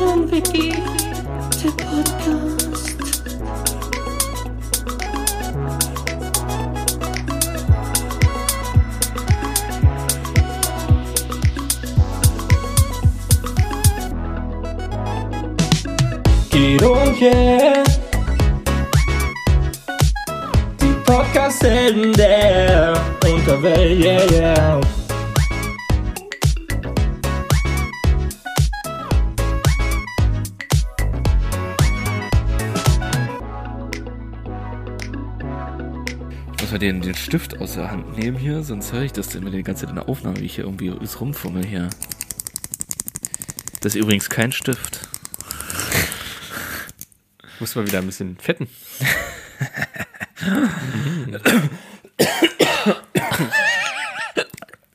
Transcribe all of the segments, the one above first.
Wiki, der Podcast. Guido und yeah. Die Podcast-Helden der Unterwelt, yeah, yeah. Den, den Stift aus der Hand nehmen hier, sonst höre ich das immer die ganze Zeit in der Aufnahme, wie ich hier irgendwie ist rumfummel hier. Das ist übrigens kein Stift. Muss mal wieder ein bisschen fetten.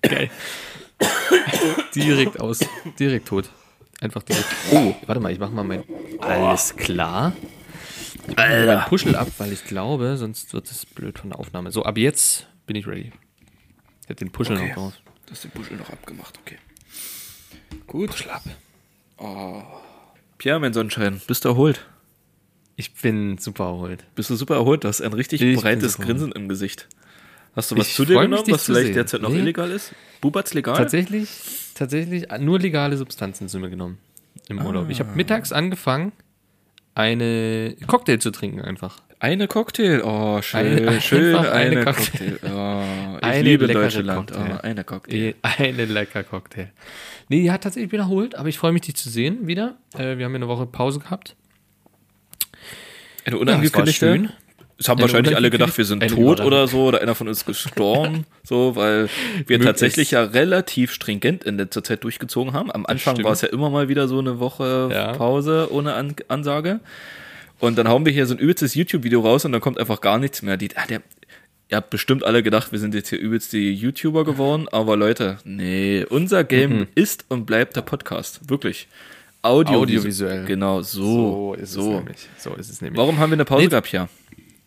Geil. direkt aus. Direkt tot. Einfach direkt. Oh, warte mal, ich mach mal mein. Alles klar. Meinen Puschel ab, weil ich glaube, sonst wird es blöd von der Aufnahme. So, ab jetzt bin ich ready. Ich hab den Puschel Okay. noch raus. Du hast den Buschel noch abgemacht, okay. Gut. Puschel ab. Oh. Pierre, mein Sonnenschein, bist du erholt? Ich bin super erholt. Bist du super erholt? Du hast ein richtig Ich breites Grinsen im Gesicht. Hast du was Ich zu dir mich, genommen, was zu vielleicht sehen. derzeit noch Nee. illegal ist? Bubatz legal? Tatsächlich, tatsächlich nur legale Substanzen sind mir genommen im Urlaub. Ich habe mittags angefangen, eine Cocktail zu trinken einfach. Eine Cocktail. Oh, schön. Eine- schön, eine, eine Cocktail. Cocktail. Oh, ich Eine liebe Deutschland. Cocktail. Oh, eine Cocktail. Eine lecker Cocktail. Nee, die hat tatsächlich wiederholt, aber ich freue mich, dich zu sehen wieder. Äh, wir haben ja eine Woche Pause gehabt. Eine Ja, unangekündigte. schön. Es haben wahrscheinlich alle gedacht, wir sind tot oder so, oder einer von uns gestorben, so, weil wir tatsächlich ja relativ stringent in letzter Zeit durchgezogen haben. Am Anfang war es ja immer mal wieder so eine Woche Ja. Pause ohne An Ansage. Und dann hauen wir hier so ein übelstes YouTube-Video raus und dann kommt einfach gar nichts mehr. Die, ah, der, ihr habt bestimmt alle gedacht, wir sind jetzt hier übelst die YouTuber geworden, aber Leute, nee, unser Game Mhm. ist und bleibt der Podcast. Wirklich. Audio Audiovisuell. Genau, so. So ist so. es nämlich. So ist es nämlich. Warum haben wir eine Pause Nee. gehabt hier?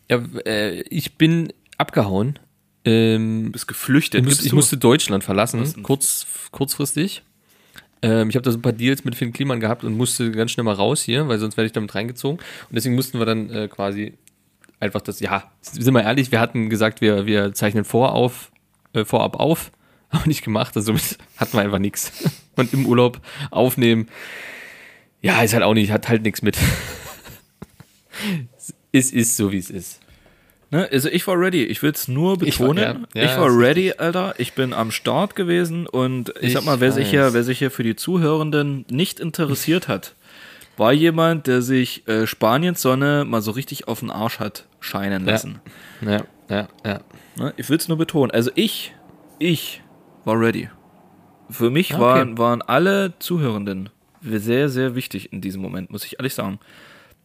Ja, äh, ich bin abgehauen. Ähm, Du bist geflüchtet. ich, musste, ich musste Deutschland verlassen, kurz, kurzfristig. Ähm, ich habe da so ein paar Deals mit Finn Kliman gehabt und musste ganz schnell mal raus hier, weil sonst werde ich damit reingezogen. Und deswegen mussten wir dann äh, quasi einfach das, ja, sind wir ehrlich, wir hatten gesagt, wir, wir zeichnen vor auf, äh, vorab auf, aber nicht gemacht, also hatten wir einfach nichts. Und im Urlaub aufnehmen, ja, ist halt auch nicht, hat halt nichts mit. es ist so, wie es ist. Ne, also ich war ready. Ich will es nur Ich war- betonen. Ich ja, war, ja, ist ready, Alter. Ich bin am Start gewesen und ich, Ich sag mal, wer sich, hier, wer sich hier für die Zuhörenden nicht interessiert hat, war jemand, der sich äh, Spaniens Sonne mal so richtig auf den Arsch hat scheinen Ja. lassen. Ja, ja, ja. Ne, ich will es nur betonen. Also ich, ich war ready. Für mich Ah, okay. waren, waren alle Zuhörenden sehr, sehr wichtig in diesem Moment, muss ich ehrlich sagen.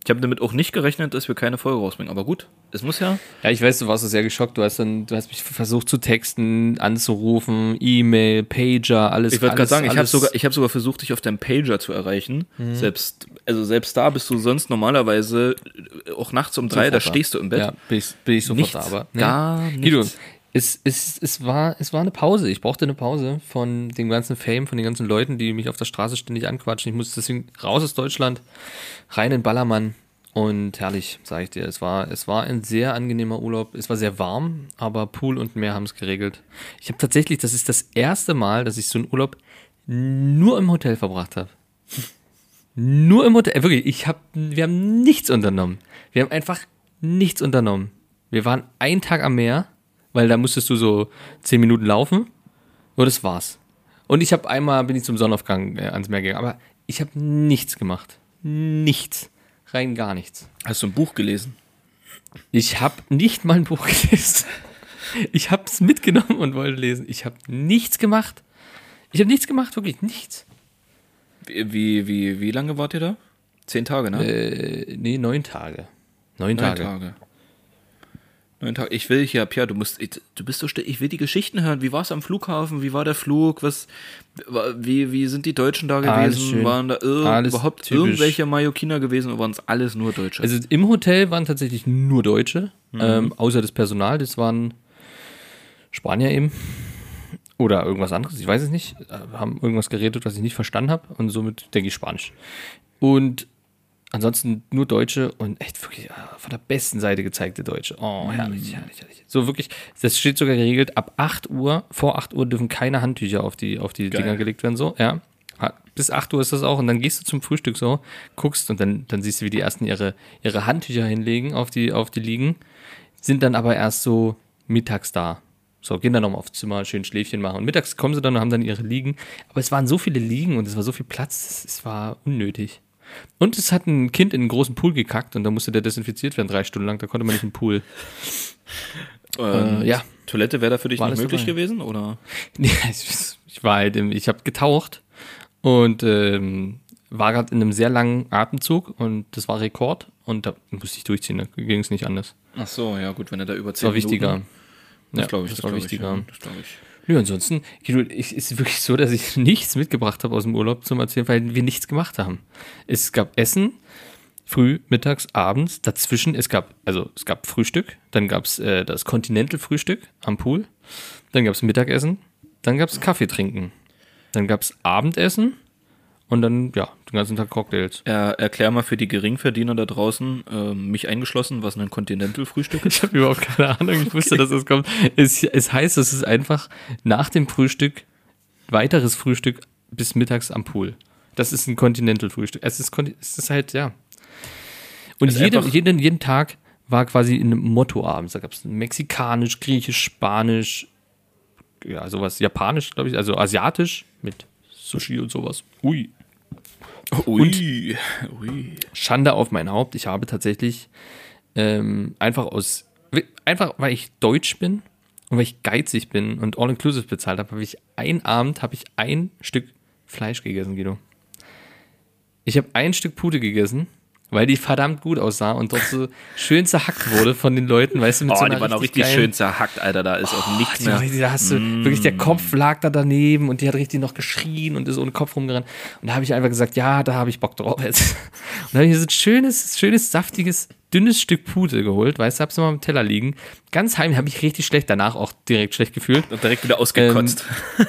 Ich habe damit auch nicht gerechnet, dass wir keine Folge rausbringen. Aber gut, es muss ja. Ja, ich weiß, du warst so sehr geschockt. Du hast dann, du hast mich versucht zu texten, anzurufen, E-Mail, Pager, alles. Ich wollte gerade alles- sagen, ich habe sogar, ich hab sogar versucht, dich auf deinem Pager zu erreichen. Mhm. Selbst, also selbst da bist du sonst normalerweise auch nachts um drei, da Sofort stehst du im Bett. Ja, bin ich, bin ich sofort Nichts, da. Aber, gar Guido, nichts. Es, es, es, war, es war eine Pause. Ich brauchte eine Pause von dem ganzen Fame, von den ganzen Leuten, die mich auf der Straße ständig anquatschen. Ich musste deswegen raus aus Deutschland, rein in Ballermann. Und herrlich, sage ich dir. Es war, es war ein sehr angenehmer Urlaub. Es war sehr warm, aber Pool und Meer haben es geregelt. Ich habe tatsächlich, das ist das erste Mal, dass ich so einen Urlaub nur im Hotel verbracht habe. Nur im Hotel. Äh, Wirklich, ich hab, wir haben nichts unternommen. Wir haben einfach nichts unternommen. Wir waren einen Tag am Meer, weil da musstest du so zehn Minuten laufen. Und das war's. Und ich habe einmal bin ich zum Sonnenaufgang äh, ans Meer gegangen, aber ich habe nichts gemacht. Nichts. Rein gar nichts. Hast du ein Buch gelesen? Ich habe nicht mal ein Buch gelesen. Ich habe es mitgenommen und wollte lesen. Ich habe nichts gemacht. Ich habe nichts gemacht, wirklich nichts. Wie, wie, wie, wie lange wart ihr da? Zehn Tage, ne? Äh, nee, neun Tage. Neun, Neun Tage. Tage. Neun Tage. Ich will hier, Pierre, du musst, du bist so still. Ich will die Geschichten hören. Wie war es am Flughafen? Wie war der Flug? Was, wie, wie sind die Deutschen da gewesen? Waren da ir überhaupt typisch. irgendwelche Mallorquiner gewesen oder waren es alles nur Deutsche? Also im Hotel waren tatsächlich nur Deutsche, Mhm. ähm, außer das Personal. Das waren Spanier eben. Oder irgendwas anderes, ich weiß es nicht. Äh, Haben irgendwas geredet, was ich nicht verstanden habe. Und somit denke ich Spanisch. Und ansonsten nur Deutsche und echt wirklich ah, von der besten Seite gezeigte Deutsche. Oh, herrlich, herrlich, herrlich. So wirklich, das steht sogar geregelt, ab 8 Uhr, vor 8 Uhr dürfen keine Handtücher auf die, auf die Geil. Dinger gelegt werden, so, ja. Bis 8 Uhr ist das auch und dann gehst du zum Frühstück so, guckst und dann, dann siehst du, wie die ersten ihre, ihre Handtücher hinlegen auf die, auf die Liegen, sind dann aber erst so mittags da. So, gehen dann nochmal aufs Zimmer, schön Schläfchen machen. Und mittags kommen sie dann und haben dann ihre Liegen. Aber es waren so viele Liegen und es war so viel Platz, es war unnötig. Und es hat ein Kind in einen großen Pool gekackt und da musste der desinfiziert werden, drei Stunden lang. Da konnte man nicht in den Pool. Ähm, Äh, ja. Toilette wäre da für dich War nicht möglich dabei. gewesen, oder? Ja, ich, ich war halt, im, ich habe getaucht und ähm, war gerade in einem sehr langen Atemzug und das war Rekord und da musste ich durchziehen, da ging es nicht anders. Ach so, ja gut, wenn er da über Das 10 war wichtiger. Minuten... Das glaube ich, das, das, war glaub wichtiger. Ich, ja, das glaube ich. Nö, ansonsten, es ist wirklich so, dass ich nichts mitgebracht habe aus dem Urlaub zum Erzählen, weil wir nichts gemacht haben. Es gab Essen, früh, mittags, abends, dazwischen, es gab, also es gab Frühstück, dann gab es äh, das Continental-Frühstück am Pool, dann gab es Mittagessen, dann gab es Kaffee trinken, dann gab es Abendessen und dann, ja, den ganzen Tag Cocktails. Er, erklär mal für die Geringverdiener da draußen, ähm, mich eingeschlossen, was ein Continental-Frühstück ist. Ich habe überhaupt keine Ahnung, ich wusste, dass das kommt. Es, es heißt, es ist einfach nach dem Frühstück weiteres Frühstück bis mittags am Pool. Das ist ein Continental-Frühstück. Es ist, es ist halt, ja. Und ist jeden, jeden, jeden Tag war quasi ein Motto abends. Da gab es mexikanisch, griechisch, spanisch, ja, sowas, japanisch, glaube ich, also asiatisch mit Sushi und sowas. Ui. Ui, ui. Schande auf mein Haupt. Ich habe tatsächlich ähm, einfach aus, einfach weil ich deutsch bin und weil ich geizig bin und all-inclusive bezahlt habe, habe ich einen Abend habe ich ein Stück Fleisch gegessen, Guido. Ich habe ein Stück Pute gegessen, weil die verdammt gut aussah und dort so schön zerhackt wurde von den Leuten, weißt du, mit Oh, so einer die waren auch richtig geilen- schön zerhackt, Alter. Da ist auch nichts mehr. richtig, da hast du Mm. wirklich der Kopf lag da daneben und die hat richtig noch geschrien und ist ohne Kopf rumgerannt. Und da habe ich einfach gesagt, ja, da habe ich Bock drauf jetzt. Und da habe ich so ein schönes, schönes, saftiges, dünnes Stück Pute geholt, weißt du, hab's mal am Teller liegen. Ganz heimlich, habe ich richtig schlecht, danach auch direkt schlecht gefühlt. Und direkt wieder ausgekotzt.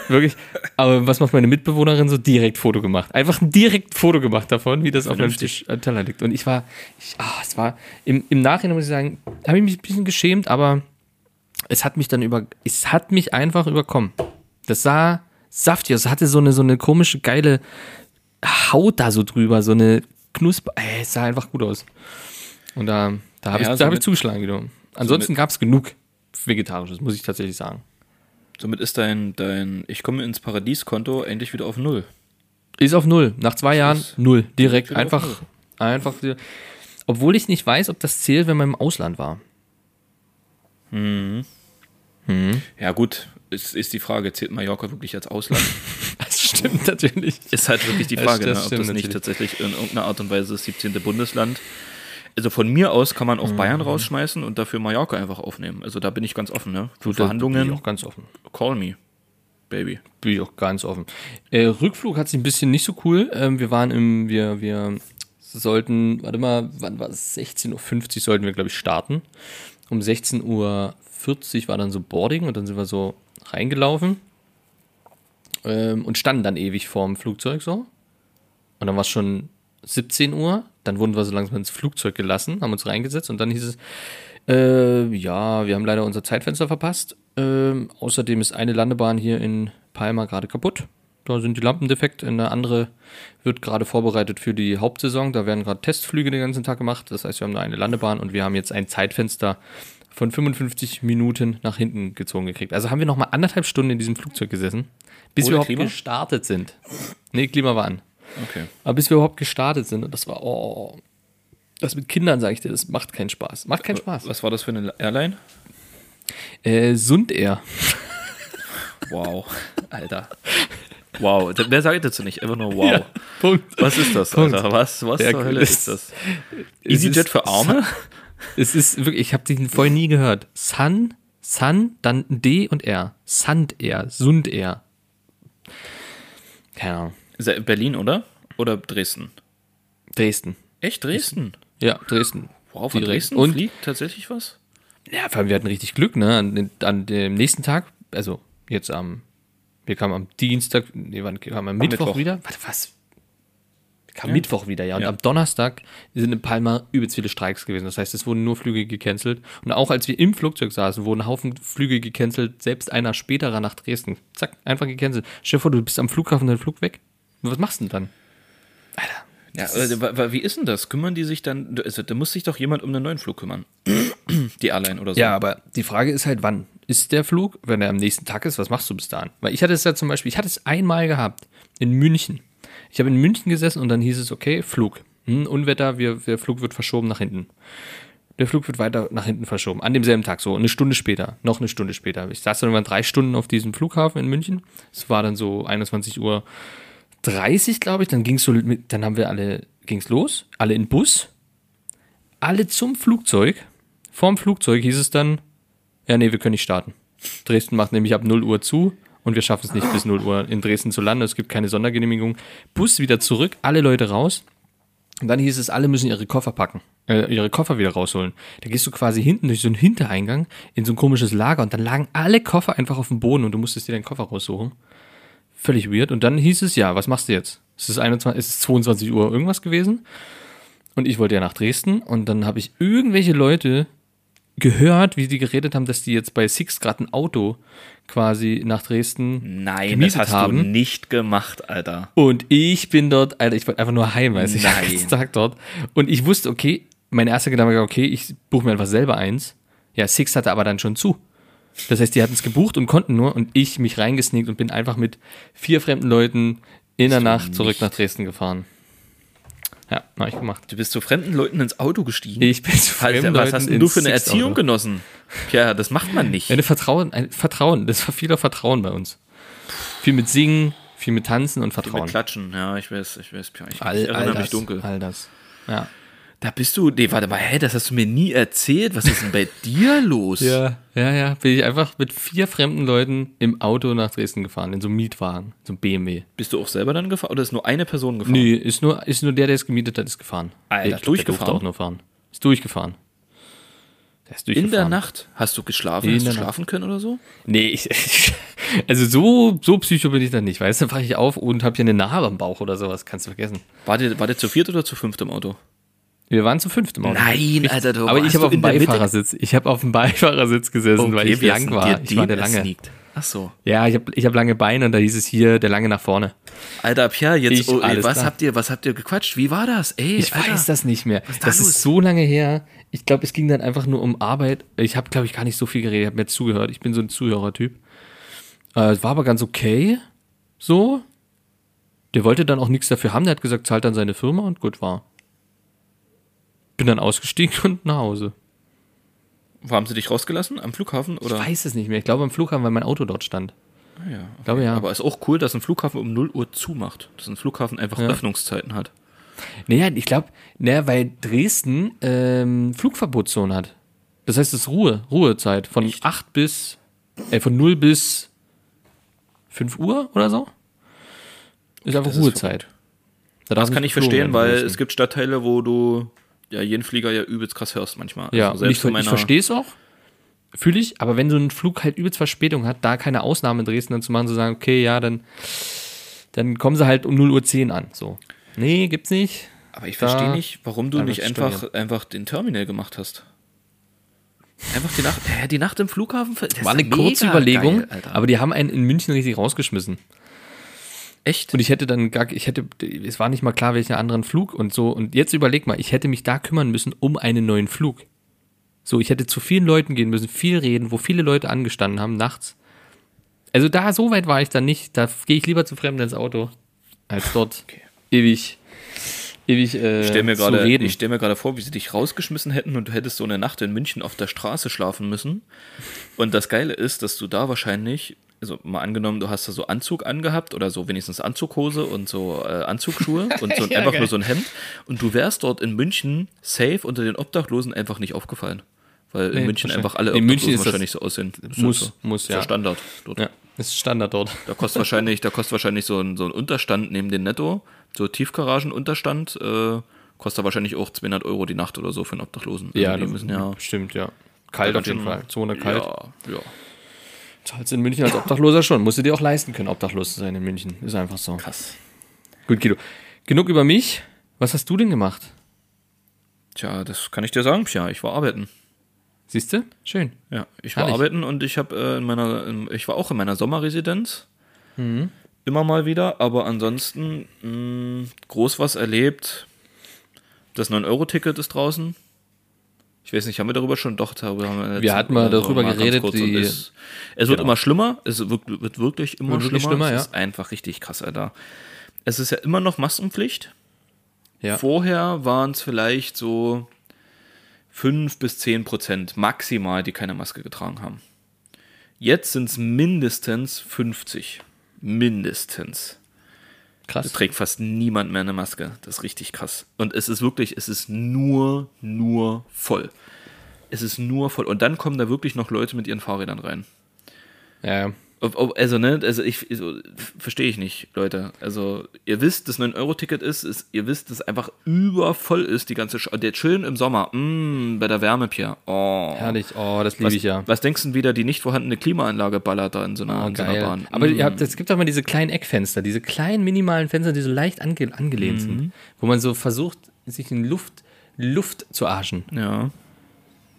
Wirklich. Aber was macht meine Mitbewohnerin so? Direkt Foto gemacht. Einfach ein direkt Foto gemacht davon, wie das auf meinem Vernünftig. Tisch am Teller liegt. Und ich war, ich, ah, es war, im, im Nachhinein muss ich sagen, habe ich mich ein bisschen geschämt, aber es hat mich dann über, es hat mich einfach überkommen. Das sah saftig aus. Es hatte so eine, so eine komische, geile Haut da so drüber, so eine Knusper, ey, es sah einfach gut aus. Und da, da habe Ja, ich, da hab ich zugeschlagen, Guido. Ansonsten gab es genug Vegetarisches, muss ich tatsächlich sagen. Somit ist dein, dein Ich komme ins Paradies-Konto endlich wieder auf Null. Ist auf null. Nach zwei Jahren ist null. Direkt. Einfach, Null. einfach. Obwohl ich nicht weiß, ob das zählt, wenn man im Ausland war. Ja, gut, ist, ist die Frage, zählt Mallorca wirklich als Ausland? Das stimmt natürlich. Ist halt wirklich die Frage, das ne, ob das nicht natürlich. tatsächlich in irgendeiner Art und Weise das 17. Bundesland. Also von mir aus kann man auch Mhm. Bayern rausschmeißen und dafür Mallorca einfach aufnehmen. Also da bin ich ganz offen, ne? Für Bin Verhandlungen, ich auch ganz offen. call me, baby. Bin ich auch ganz offen. Äh, Rückflug hat sich ein bisschen nicht so cool. Ähm, wir waren im, wir, wir sollten, warte mal, wann war es? 16.50 Uhr sollten wir, glaube ich, starten. Um 16.40 Uhr war dann so Boarding und dann sind wir so reingelaufen ähm, und standen dann ewig vorm Flugzeug so. Und dann war es schon 17 Uhr. Dann wurden wir so langsam ins Flugzeug gelassen, haben uns reingesetzt und dann hieß es, äh, ja, wir haben leider unser Zeitfenster verpasst. Ähm, außerdem ist eine Landebahn hier in Palma gerade kaputt. Da sind die Lampen defekt. Eine andere wird gerade vorbereitet für die Hauptsaison. Da werden gerade Testflüge den ganzen Tag gemacht. Das heißt, wir haben nur eine Landebahn und wir haben jetzt ein Zeitfenster von 55 Minuten nach hinten gezogen gekriegt. Also haben wir noch mal anderthalb Stunden in diesem Flugzeug gesessen, bis Ohne wir überhaupt Klima? gestartet sind. Nee, Klima war an. Okay. Aber bis wir überhaupt gestartet sind und das war, oh, das mit Kindern, sage ich dir, das macht keinen Spaß. Macht keinen Spaß. Was war das für eine Airline? Äh, Sund Air. Wow, Alter. Wow, mehr sage ich dazu nicht, einfach nur wow. Punkt. Was ist das, Punkt. Alter? Was, was Ja, zur Hölle ist das? EasyJet für Arme? Es ist wirklich, ich habe den vorher nie gehört. Sun, Sun, dann D und R. Sund Air, Sund Air. Keine Ahnung. Er Berlin, oder? Oder Dresden? Dresden. Echt Dresden? Ja, Dresden. Wow, von Direkt. Dresden Und fliegt tatsächlich was? Ja, vor allem, wir hatten richtig Glück, ne? An, an dem nächsten Tag, also jetzt am, wir kamen am Dienstag, nee, wann kamen wir am Mittwoch, Mittwoch. wieder? Warte, was? kam Mittwoch wieder, ja. Und Ja. am Donnerstag sind in Palma übelst viele Streiks gewesen. Das heißt, es wurden nur Flüge gecancelt. Und auch als wir im Flugzeug saßen, wurden Haufen Flüge gecancelt, selbst einer späterer nach Dresden. Zack, einfach gecancelt. Stell dir vor, du bist am Flughafen, dein Flug weg. Was machst du denn dann? Ja, äh, wa- wa- wie ist denn das? Kümmern die sich dann, da muss sich doch jemand um einen neuen Flug kümmern. Die Airline oder so. Ja, aber die Frage ist halt, wann ist der Flug? Wenn er am nächsten Tag ist, was machst du bis dahin? Weil ich hatte es ja zum Beispiel, ich hatte es einmal gehabt in München. Ich habe in München gesessen und dann hieß es, okay, Flug. Hm, Unwetter, wir, der Flug wird verschoben nach hinten. Der Flug wird weiter nach hinten verschoben. An demselben Tag, so eine Stunde später, noch eine Stunde später. Ich saß dann irgendwann drei Stunden auf diesem Flughafen in München. Es war dann so 21 Uhr 30, glaube ich. Dann ging's so, mit, dann haben wir alle, ging's los, alle in Bus, alle zum Flugzeug. Vorm Flugzeug hieß es dann, ja, nee, wir können nicht starten. Dresden macht nämlich ab 0 Uhr zu und wir schaffen es nicht bis 0 Uhr in Dresden zu landen. Es gibt keine Sondergenehmigung. Bus wieder zurück, alle Leute raus. Und dann hieß es, alle müssen ihre Koffer packen, äh, ihre Koffer wieder rausholen. Da gehst du quasi hinten durch so einen Hintereingang in so ein komisches Lager und dann lagen alle Koffer einfach auf dem Boden und du musstest dir deinen Koffer raussuchen. Völlig weird. Und dann hieß es, ja, was machst du jetzt? Es ist, 21, es ist 22 Uhr irgendwas gewesen. Und ich wollte ja nach Dresden und dann habe ich irgendwelche Leute gehört, wie die geredet haben, dass die jetzt bei Six gerade ein Auto quasi nach Dresden Nein, gemietet das hast haben. du nicht gemacht, Alter. Und ich bin dort, Alter, ich wollte einfach nur heim, weiß ich, den Tag dort. Und ich wusste, okay, mein erster Gedanke war, okay, ich buche mir einfach selber eins. Ja, Six hatte aber dann schon zu. Das heißt, die hatten es gebucht und konnten nur und ich mich reingesneakt und bin einfach mit vier fremden Leuten in der Nacht zurück nicht. nach Dresden gefahren. Ja, habe ich gemacht. Du bist zu fremden Leuten ins Auto gestiegen. Ich bin zu fremden was Leuten hast denn du für eine. Erziehung genossen? Tja, das macht man nicht. Eine Vertrauen, ein Vertrauen, das war viel auf Vertrauen bei uns. Viel mit Singen, viel mit Tanzen und Mit Vertrauen. Klatschen, ja, ich weiß, ich weiß, ich, ich All, erinnere all mich das, dunkel. All das. Ja. Da bist du, nee, warte mal, hä, das hast du mir nie erzählt. Was ist denn bei dir los? Ja, ja, ja. Bin ich einfach mit vier fremden Leuten im Auto nach Dresden gefahren, in so einem Mietwagen, so einem BMW. Bist du auch selber dann gefahren oder ist nur eine Person gefahren? Nee, ist nur, ist nur der, der es gemietet hat, ist gefahren. Alter, ich Der durchgefahren? durfte auch nur fahren. Ist durchgefahren. Der ist In durchgefahren. der Nacht? Hast du geschlafen? In Hast du der Nacht. schlafen können oder so? Nee, ich, also so, so psycho bin ich dann nicht, weißt du? Dann wache ich auf und habe hier eine Narbe am Bauch oder sowas, kannst du vergessen. War der, war der zu viert oder zu fünft im Auto? Wir waren zu fünft im Auto. Nein, Alter, du Aber ich habe auf dem Beifahrersitz, ich habe auf dem Beifahrersitz gesessen, weil ich lang war. Ich war der lange. ersneakt? Ach so. Ja, ich habe ich hab lange Beine und da hieß es hier, der lange nach vorne. Alter, Pierre, jetzt, Ich, oh, ey, was klar. habt ihr, was habt ihr gequatscht? Wie war das? Ey, Ich Alter. weiß das nicht mehr. da Das los? ist so lange her. Ich glaube, es ging dann einfach nur um Arbeit. Ich habe, glaube ich, gar nicht so viel geredet. Ich habe mir zugehört. Ich bin so ein Zuhörertyp. Äh, Es war aber ganz okay. So. Der wollte dann auch nichts dafür haben. Der hat gesagt, zahlt dann seine Firma und gut war. Bin dann ausgestiegen und nach Hause. Wo haben sie dich rausgelassen? Am Flughafen? Oder? Ich weiß es nicht mehr. Ich glaube am Flughafen, weil mein Auto dort stand. Ah, ja. Ich glaube ja. Aber ist auch cool, dass ein Flughafen um 0 Uhr zumacht. Dass ein Flughafen einfach Ja. Öffnungszeiten hat. Naja, ich glaube, naja, weil Dresden ähm, Flugverbotszone hat. Das heißt, es ist Ruhe, Ruhezeit von 8 bis, äh, von 0 bis 5 Uhr oder so. Ist einfach Das ist Ruhezeit. Da darf Das kann ich verstehen, weil es gibt Stadtteile, wo du ja jeden Flieger ja übelst krass hörst manchmal. Ja, Also ich, ich verstehe es auch. Fühle ich, aber wenn so ein Flug halt übelst Verspätung hat, da keine Ausnahme in Dresden dann zu machen, zu sagen, okay, ja, dann, dann kommen sie halt um 0 Uhr 10 an. So. Nee, gibt's nicht. Aber ich verstehe nicht, warum du da nicht einfach, einfach den Terminal gemacht hast. Einfach die Nacht, hä, die Nacht im Flughafen? Das War eine kurze Überlegung, geil, aber die haben einen in München richtig rausgeschmissen. Echt? Und ich hätte dann gar, ich hätte, es war nicht mal klar, welchen anderen Flug und so. Und jetzt überleg mal, ich hätte mich da kümmern müssen um einen neuen Flug. So, ich hätte zu vielen Leuten gehen müssen, viel reden, wo viele Leute angestanden haben, nachts. Also da, so weit war ich dann nicht. Da gehe ich lieber zu Fremden ins Auto, als dort Okay. ewig, ewig äh, Ich stelle mir zu gerade reden. ich stell mir gerade vor, wie sie dich rausgeschmissen hätten und du hättest so eine Nacht in München auf der Straße schlafen müssen. Und das Geile ist, dass du da wahrscheinlich, also mal angenommen, du hast da so Anzug angehabt oder so wenigstens Anzughose und so äh, Anzugsschuhe und so Ja, einfach geil. nur so ein Hemd und du wärst dort in München safe unter den Obdachlosen einfach nicht aufgefallen. Weil in Nee, München einfach alle In München Obdachlosen ist das- wahrscheinlich so aussehen. Das muss- ist so, muss, ja. Standard dort. ja, ist Standard dort. Da kostet wahrscheinlich, da kostet wahrscheinlich so ein, so ein Unterstand neben den Netto, so Tiefgaragenunterstand, äh, kostet wahrscheinlich auch 200 Euro die Nacht oder so für einen Obdachlosen. Also die das- müssen ja stimmt, ja. Kalt auf jeden Fall. Zone kalt. Ja, ja. Zahlst in München als Obdachloser schon. Musst du dir auch leisten können, obdachlos zu sein in München. Ist einfach so. Krass. Gut, Guido. genug über mich. Was hast du denn gemacht? Tja, das kann ich dir sagen, Pia. Ich war arbeiten. Siehst du? Schön. Ja, ich war Herrlich. arbeiten und ich habe äh, in meiner, in, ich war auch in meiner Sommerresidenz. Mhm. Immer mal wieder, aber ansonsten mh, groß was erlebt. Das 9-Euro-Ticket ist draußen. Ich weiß nicht, haben wir darüber schon? Doch, darüber haben wir, Wir hatten mal darüber ganz geredet, die- es, es wird Genau. immer schlimmer. Es wird, wird wirklich immer Wird wirklich schlimmer. schlimmer, es ja. ist einfach richtig krass, Alter. Es ist ja immer noch Maskenpflicht. Ja. Vorher waren es vielleicht so 5 bis 10 Prozent maximal, die keine Maske getragen haben. Jetzt sind es mindestens 50. Mindestens. Krass. trägt fast niemand mehr eine Maske. Das ist richtig krass. Und es ist wirklich, es ist nur, nur voll. Es ist nur voll. Und dann kommen da wirklich noch Leute mit ihren Fahrrädern rein. Ja, Also, ne, also ich, so, verstehe ich nicht, Leute. Also, ihr wisst, das 9-Euro-Ticket ist, ist, ihr wisst, dass einfach übervoll ist, die ganze Sch Der Chillen im Sommer, mm, bei der Wärme, Pierre. Oh. herrlich. Oh, das liebe ich ja. was denkst du wieder, die nicht vorhandene Klimaanlage ballert da in so einer, Oh, in so einer. Bahn? Aber Mm. habt, es gibt auch mal diese kleinen Eckfenster, diese kleinen minimalen Fenster, die so leicht ange angelehnt Mhm. sind, wo man so versucht, sich in Luft, Luft zu arschen. Ja.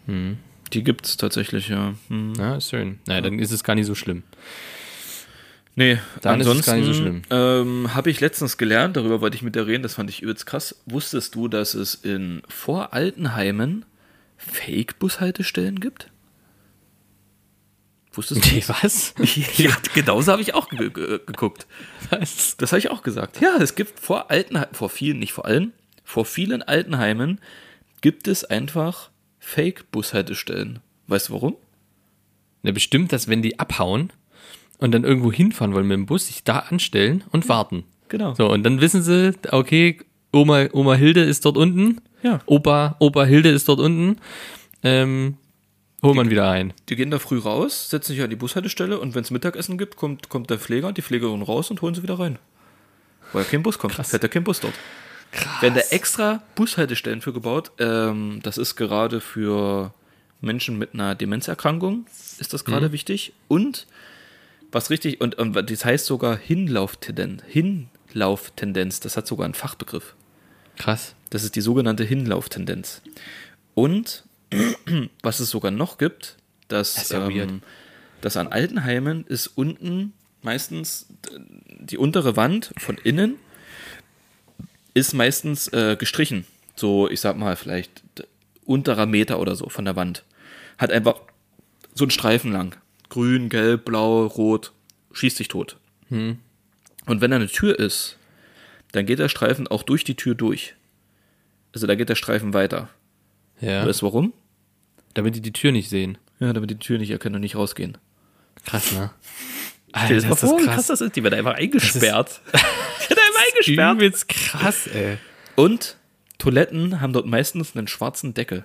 Hm. Die gibt's tatsächlich, ja. Hm. Ja, ist schön. Naja, dann ist es gar nicht so schlimm. Nee, Dann ist es ansonsten gar nicht so schlimm. Ähm, habe ich letztens gelernt, darüber wollte ich mit dir reden, das fand ich übelst krass. Wusstest du, dass es in Voraltenheimen Fake-Bushaltestellen gibt? Wusstest du? Nee, was? ja, genauso habe ich auch ge ge geguckt. Was? Das habe ich auch gesagt. Ja, es gibt vor Altenheimen, vor vielen, nicht vor allen, vor vielen Altenheimen gibt es einfach Fake-Bushaltestellen. Weißt du warum? Na, bestimmt, dass wenn die abhauen und dann irgendwo hinfahren wollen mit dem Bus, sich da anstellen und warten. Genau. So, und dann wissen sie, okay, Oma, Oma Hilde ist dort unten. Ja. Opa, Opa Hilde ist dort unten. Ähm, hol man wieder ein. Die gehen da früh raus, setzen sich an die Bushaltestelle und wenn es Mittagessen gibt, kommt, kommt der Pfleger und die Pflegerin raus und holen sie wieder rein. Weil kein Bus kommt. Fährt ja kein Bus dort. Krass. Werden da extra Bushaltestellen für gebaut. Ähm, das ist gerade für Menschen mit einer Demenzerkrankung, ist das gerade wichtig. Und was richtig, und, und das heißt sogar Hinlauftendenz. Hinlauftendenz, das hat sogar einen Fachbegriff. Krass. Das ist die sogenannte Hinlauftendenz. Und was es sogar noch gibt, dass, Das ja ähm, dass an Altenheimen ist unten meistens die untere Wand von innen ist meistens äh, gestrichen. So, ich sag mal, vielleicht unterer Meter oder so von der Wand. Hat einfach so einen Streifen lang. Grün, gelb, blau, rot. Schießt sich tot. Hm. Und wenn da eine Tür ist, dann geht der Streifen auch durch die Tür durch. Also da geht der Streifen weiter. Ja. Weißt du warum? Damit die die Tür nicht sehen. Ja, damit die Tür nicht erkennen und nicht rausgehen. Krass, ne? Dir das ist krass. krass das ist. Die werden einfach eingesperrt. eingesperrt. Übelst krass, ey. Und Toiletten haben dort meistens einen schwarzen Deckel.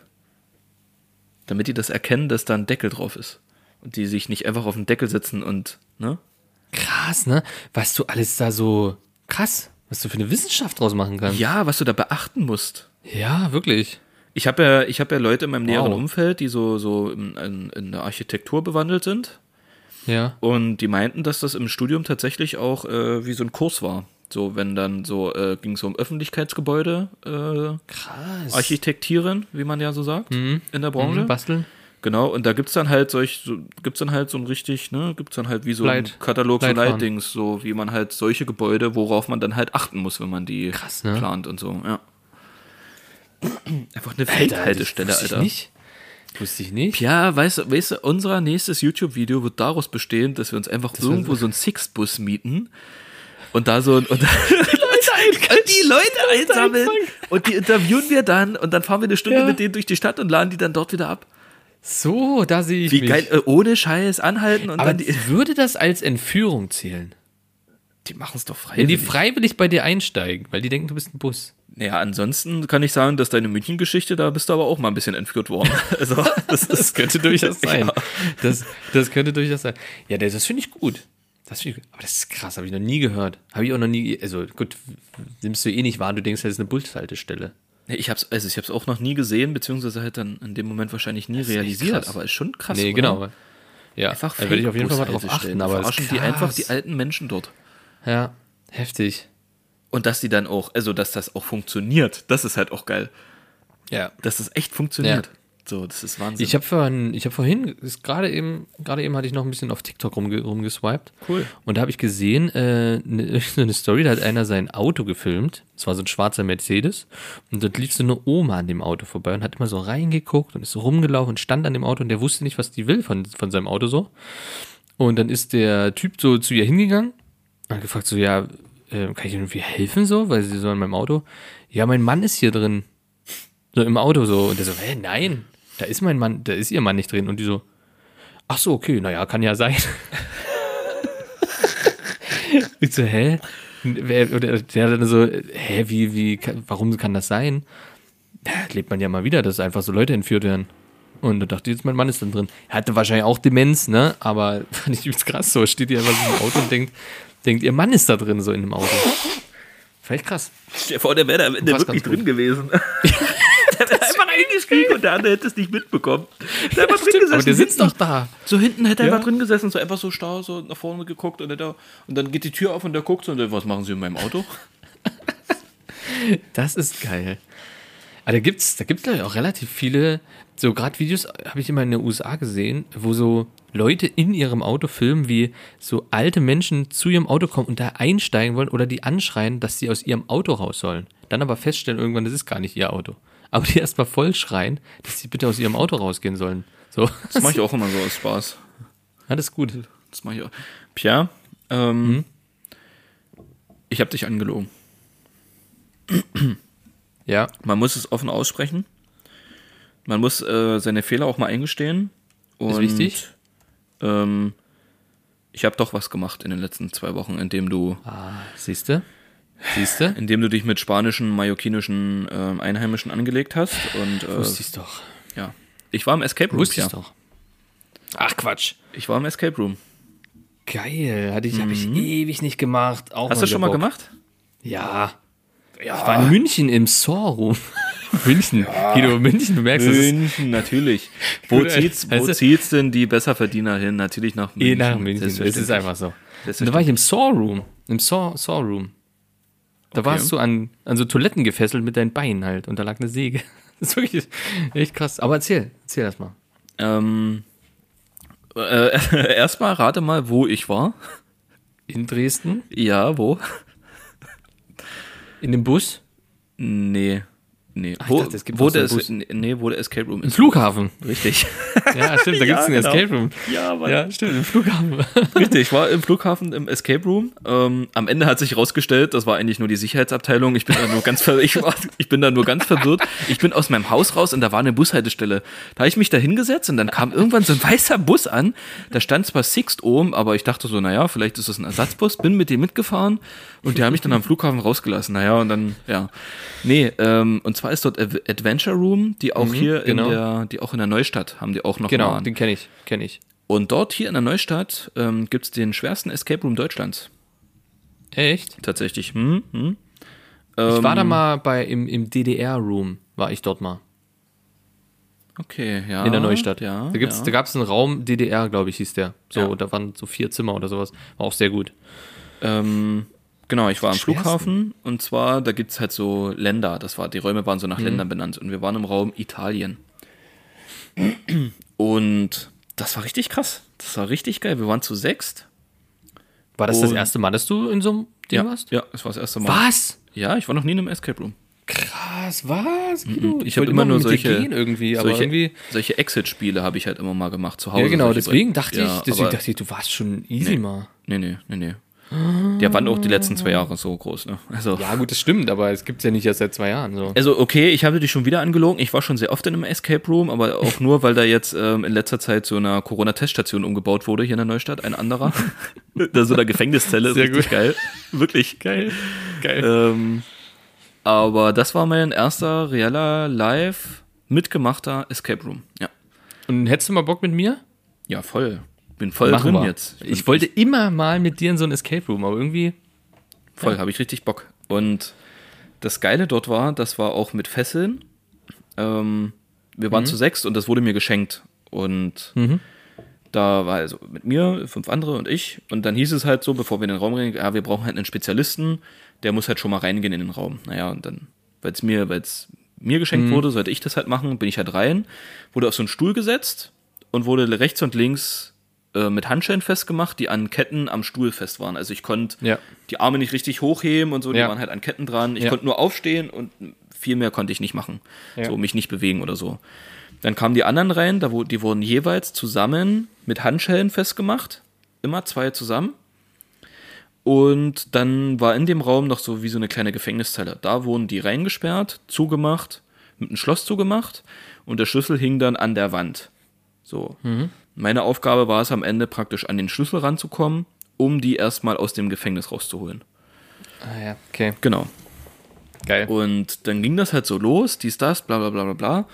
Damit die das erkennen, dass da ein Deckel drauf ist. Und die sich nicht einfach auf den Deckel setzen und, ne? Krass, ne? Was du alles da so krass, was du für eine Wissenschaft draus machen kannst. Ja, was du da beachten musst. Ja, wirklich. Ich habe ja, ich hab ja Leute in meinem näheren Wow. Umfeld, die so, so in, in, in der Architektur bewandelt sind. Ja. Und die meinten, dass das im Studium tatsächlich auch äh, wie so ein Kurs war. So, wenn dann so, äh, ging es um Öffentlichkeitsgebäude, äh, Krass. architektieren, wie man ja so sagt, in der Branche. Mhm, basteln. Genau, und da gibt's dann halt solch, so, gibt's dann halt so ein richtig, ne, gibt's dann halt wie so Leit- ein Katalog von. Leitdings, so wie man halt solche Gebäude, worauf man dann halt achten muss, wenn man die Krass, ne? plant und so, ja. Einfach eine Alter, das wusste Alter. Ich nicht. Wusste ich nicht. Ja, weißt du, weißt du, unser nächstes YouTube-Video wird daraus bestehen, dass wir uns einfach irgendwo so einen Six-Bus mieten und da so ein, und, und die Leute einsammeln und die interviewen wir dann und dann fahren wir eine Stunde Ja. mit denen durch die Stadt und laden die dann dort wieder ab. So, da sehe ich Wie mich. geil, äh, ohne Scheiß anhalten und Aber dann die, würde das als Entführung zählen? die machen es doch Wenn die freiwillig. freiwillig bei dir einsteigen, weil die denken, du bist ein Bus. Naja, ansonsten kann ich sagen, dass deine München-Geschichte, da bist du aber auch mal ein bisschen entführt worden. Also, das Das könnte durchaus sein. Ja. Das, das könnte durchaus sein. Ja, das, das finde ich gut. Das gut. Aber das ist krass, habe ich noch nie gehört. Habe ich auch noch nie, also gut, nimmst du eh nicht wahr, du denkst, das ist eine Bushaltestelle. Ich hab's, also ich hab's auch noch nie gesehen, beziehungsweise halt dann in dem Moment wahrscheinlich nie ist echt realisiert, aber ist schon krass. nee, oder? genau. Ja, Einfach da werde ich auf jeden Fall mal drauf achten. Aber das verarschen ist die einfach die alten Menschen dort. Ja, heftig. Und dass die dann auch, also dass das auch funktioniert, das ist halt auch geil. Ja. Dass das echt funktioniert. Ja. So, das ist Wahnsinn. Ich habe vorhin, ich habe vorhin, gerade eben, gerade eben hatte ich noch ein bisschen auf TikTok rumge rumgeswiped. Cool. Und da habe ich gesehen, äh, ne, so eine Story, da hat einer sein Auto gefilmt. Es war so ein schwarzer Mercedes. Und dort lief so eine Oma an dem Auto vorbei und hat immer so reingeguckt und ist so rumgelaufen und stand an dem Auto und der wusste nicht, was die will von, von seinem Auto so. Und dann ist der Typ so zu ihr hingegangen und hat gefragt so, ja, äh, kann ich irgendwie helfen so? Weil sie so an meinem Auto, ja, mein Mann ist hier drin. So im Auto so. Und der so, hä, nein, da ist mein Mann, da ist ihr Mann nicht drin. Und die so, ach so, okay, naja, kann ja sein. ich so, hä? Oder der dann so, hä, wie, wie, warum kann das sein? Ja, lebt man ja mal wieder, dass einfach so Leute entführt werden. Und da dachte ich, jetzt mein Mann ist dann drin. Er hatte wahrscheinlich auch Demenz, ne? Aber fand ich übelst krass so. Steht hier einfach so im Auto und denkt, denkt, ihr Mann ist da drin, so in dem Auto. Vielleicht krass. Stell dir vor, der wäre da am Ende Passt wirklich drin gewesen. der wäre einfach eingestiegen und der andere hätte es nicht mitbekommen. Der hat einfach drin gesessen. Aber der sitzt doch da. So hinten hätte er Ja. einfach drin gesessen, so einfach so starr, so nach vorne geguckt und, hätte, und dann geht die Tür auf und der guckt so und der, was machen Sie in meinem Auto? Das ist geil. Aber da gibt's, da gibt's ich, auch relativ viele, so gerade Videos habe ich immer in den USA gesehen, wo so Leute in ihrem Auto filmen, wie so alte Menschen zu ihrem Auto kommen und da einsteigen wollen oder die anschreien, dass sie aus ihrem Auto raus sollen. Dann aber feststellen irgendwann, das ist gar nicht ihr Auto. Aber die erstmal voll schreien, dass sie bitte aus ihrem Auto rausgehen sollen. So. Das mache ich auch immer so aus Spaß. Ja, das ist gut. Das mache ich auch. Pierre, ähm, ich habe dich angelogen. Ja. Man muss es offen aussprechen. Man muss äh, seine Fehler auch mal eingestehen. Und, Ist wichtig. Ähm, ich habe doch was gemacht in den letzten zwei Wochen, indem du, Ah, siehste? Siehste? indem du dich mit spanischen, mallorquinischen ähm, Einheimischen angelegt hast. Und äh, Wusste ich's doch. ja, ich war im Escape Room. Wusste ich's Pierre. doch. Ach, Quatsch. Ich war im Escape Room. Geil. Hatte ich, habe ich ewig nicht gemacht. Auch Hast du wieder schon mal Bock. gemacht? Ja. Ich war in München im Saw-Room. München. Guido, München, du merkst, es München, natürlich. Wo Oder- zieht's, wo Weißt du- zieht's denn die Besserverdiener hin? Natürlich nach München. eh nach München. Es Selbstverständlich. ist einfach so. Da war ich im Saw-Room. Im Saw- Saw-Room. Da warst du an, an so Toiletten gefesselt mit deinen Beinen halt und da lag eine Säge. Das ist wirklich echt krass. Aber erzähl, erzähl das mal. Ähm, äh, erstmal rate mal, wo ich war. In Dresden, Ja, wo? in dem Bus, Nee. Nee. Ach, wo, dachte, es gibt wo der es- nee, wo der Escape Room im ist. Flughafen. Richtig. Ja, stimmt, da Ja, gibt's einen genau. Escape Room. Ja, Mann. Ja, stimmt, im Flughafen. Richtig, ich war im Flughafen im Escape Room. Ähm, am Ende hat sich herausgestellt, das war eigentlich nur die Sicherheitsabteilung. Ich bin da nur ganz ich, war, ich bin da nur ganz verwirrt. Ich bin aus meinem Haus raus und da war eine Bushaltestelle. Da habe ich mich da hingesetzt und dann kam irgendwann so ein weißer Bus an. Da stand zwar Sixt oben, aber ich dachte so, naja, vielleicht ist das ein Ersatzbus. Bin mit dem mitgefahren und die haben mich dann am Flughafen rausgelassen. Naja, und dann, ja. Nee, ähm, und zwar ist dort Ad- Adventure Room, die auch hier genau. in der, die auch in der Neustadt haben die auch noch Genau, den kenne ich, kenne ich. Und dort hier in der Neustadt ähm, gibt es den schwersten Escape Room Deutschlands. Echt? Tatsächlich. Hm, hm. Ich war da Ähm, mal bei, im, im DDR-Room, war ich dort mal. Okay, ja. in der Neustadt. Ja. da gibt's, ja. da gab es einen Raum DDR, glaube ich, hieß der. So, Ja. da waren so vier Zimmer oder sowas. War auch sehr gut. ähm, genau, ich war am. Flughafen und zwar, da gibt es halt so Länder. Das war, die Räume waren so nach Ländern benannt und wir waren im Raum Italien. Und das war richtig krass. Das war richtig geil. Wir waren zu sechst. War das das erste Mal, dass du in so einem Ding Ja, warst? ja, das war das erste Mal. Was? Ja, ich war noch nie in einem Escape Room. Krass, was? Guido? Ich habe wollte immer nur solche, irgendwie, aber solche, irgendwie. solche Exit-Spiele habe ich halt immer mal gemacht zu Hause. Ja, genau, deswegen dachte Ja, ich, deswegen dachte ich, du warst schon easy Nee. mal. Nee, nee, nee, nee. Der waren auch die letzten zwei Jahre so groß, ne? Also, Ja, gut, das stimmt, aber es gibt's ja nicht erst seit zwei Jahren so. also okay, ich habe dich schon wieder angelogen. Ich war schon sehr oft in einem Escape Room, aber auch nur, weil da jetzt ähm, in letzter Zeit so eine Corona-Teststation umgebaut wurde hier in der Neustadt, ein anderer. da so eine Gefängniszelle, ist Sehr richtig gut. geil. Wirklich. Geil. Geil. Ähm, aber das war mein erster reeller, live mitgemachter Escape Room. Ja. Und hättest du mal Bock mit mir? Ja, voll. Bin voll Machen drin wir. jetzt. bin Ich wollte immer mal mit dir in so ein Escape Room, aber irgendwie. Voll, habe ich richtig Bock. Und das Geile dort war, das war auch mit Fesseln. Ähm, wir Mhm. waren zu sechs und das wurde mir geschenkt. Und da war also mit mir, fünf andere und ich. Und dann hieß es halt so, bevor wir in den Raum reingingen, ja, wir brauchen halt einen Spezialisten, der muss halt schon mal reingehen in den Raum. Naja, und dann, weil es mir, weil es mir geschenkt wurde, sollte ich das halt machen, bin ich halt rein, wurde auf so einen Stuhl gesetzt und wurde rechts und links äh, mit Handschellen festgemacht, die an Ketten am Stuhl fest waren. Also ich konnte Ja. die Arme nicht richtig hochheben und so, die Ja. waren halt an Ketten dran. Ich Ja. konnte nur aufstehen und viel mehr konnte ich nicht machen. So, mich nicht bewegen oder so. Dann kamen die anderen rein, da wo, die wurden jeweils zusammen mit Handschellen festgemacht. Immer zwei zusammen. Und dann war in dem Raum noch so wie so eine kleine Gefängniszelle. Da wurden die reingesperrt, zugemacht, mit einem Schloss zugemacht und der Schlüssel hing dann an der Wand. So. Meine Aufgabe war es am Ende praktisch an den Schlüssel ranzukommen, um die erstmal aus dem Gefängnis rauszuholen. Ah ja, okay. Genau. Geil. Und dann ging das halt so los, dies, das, bla bla bla bla bla.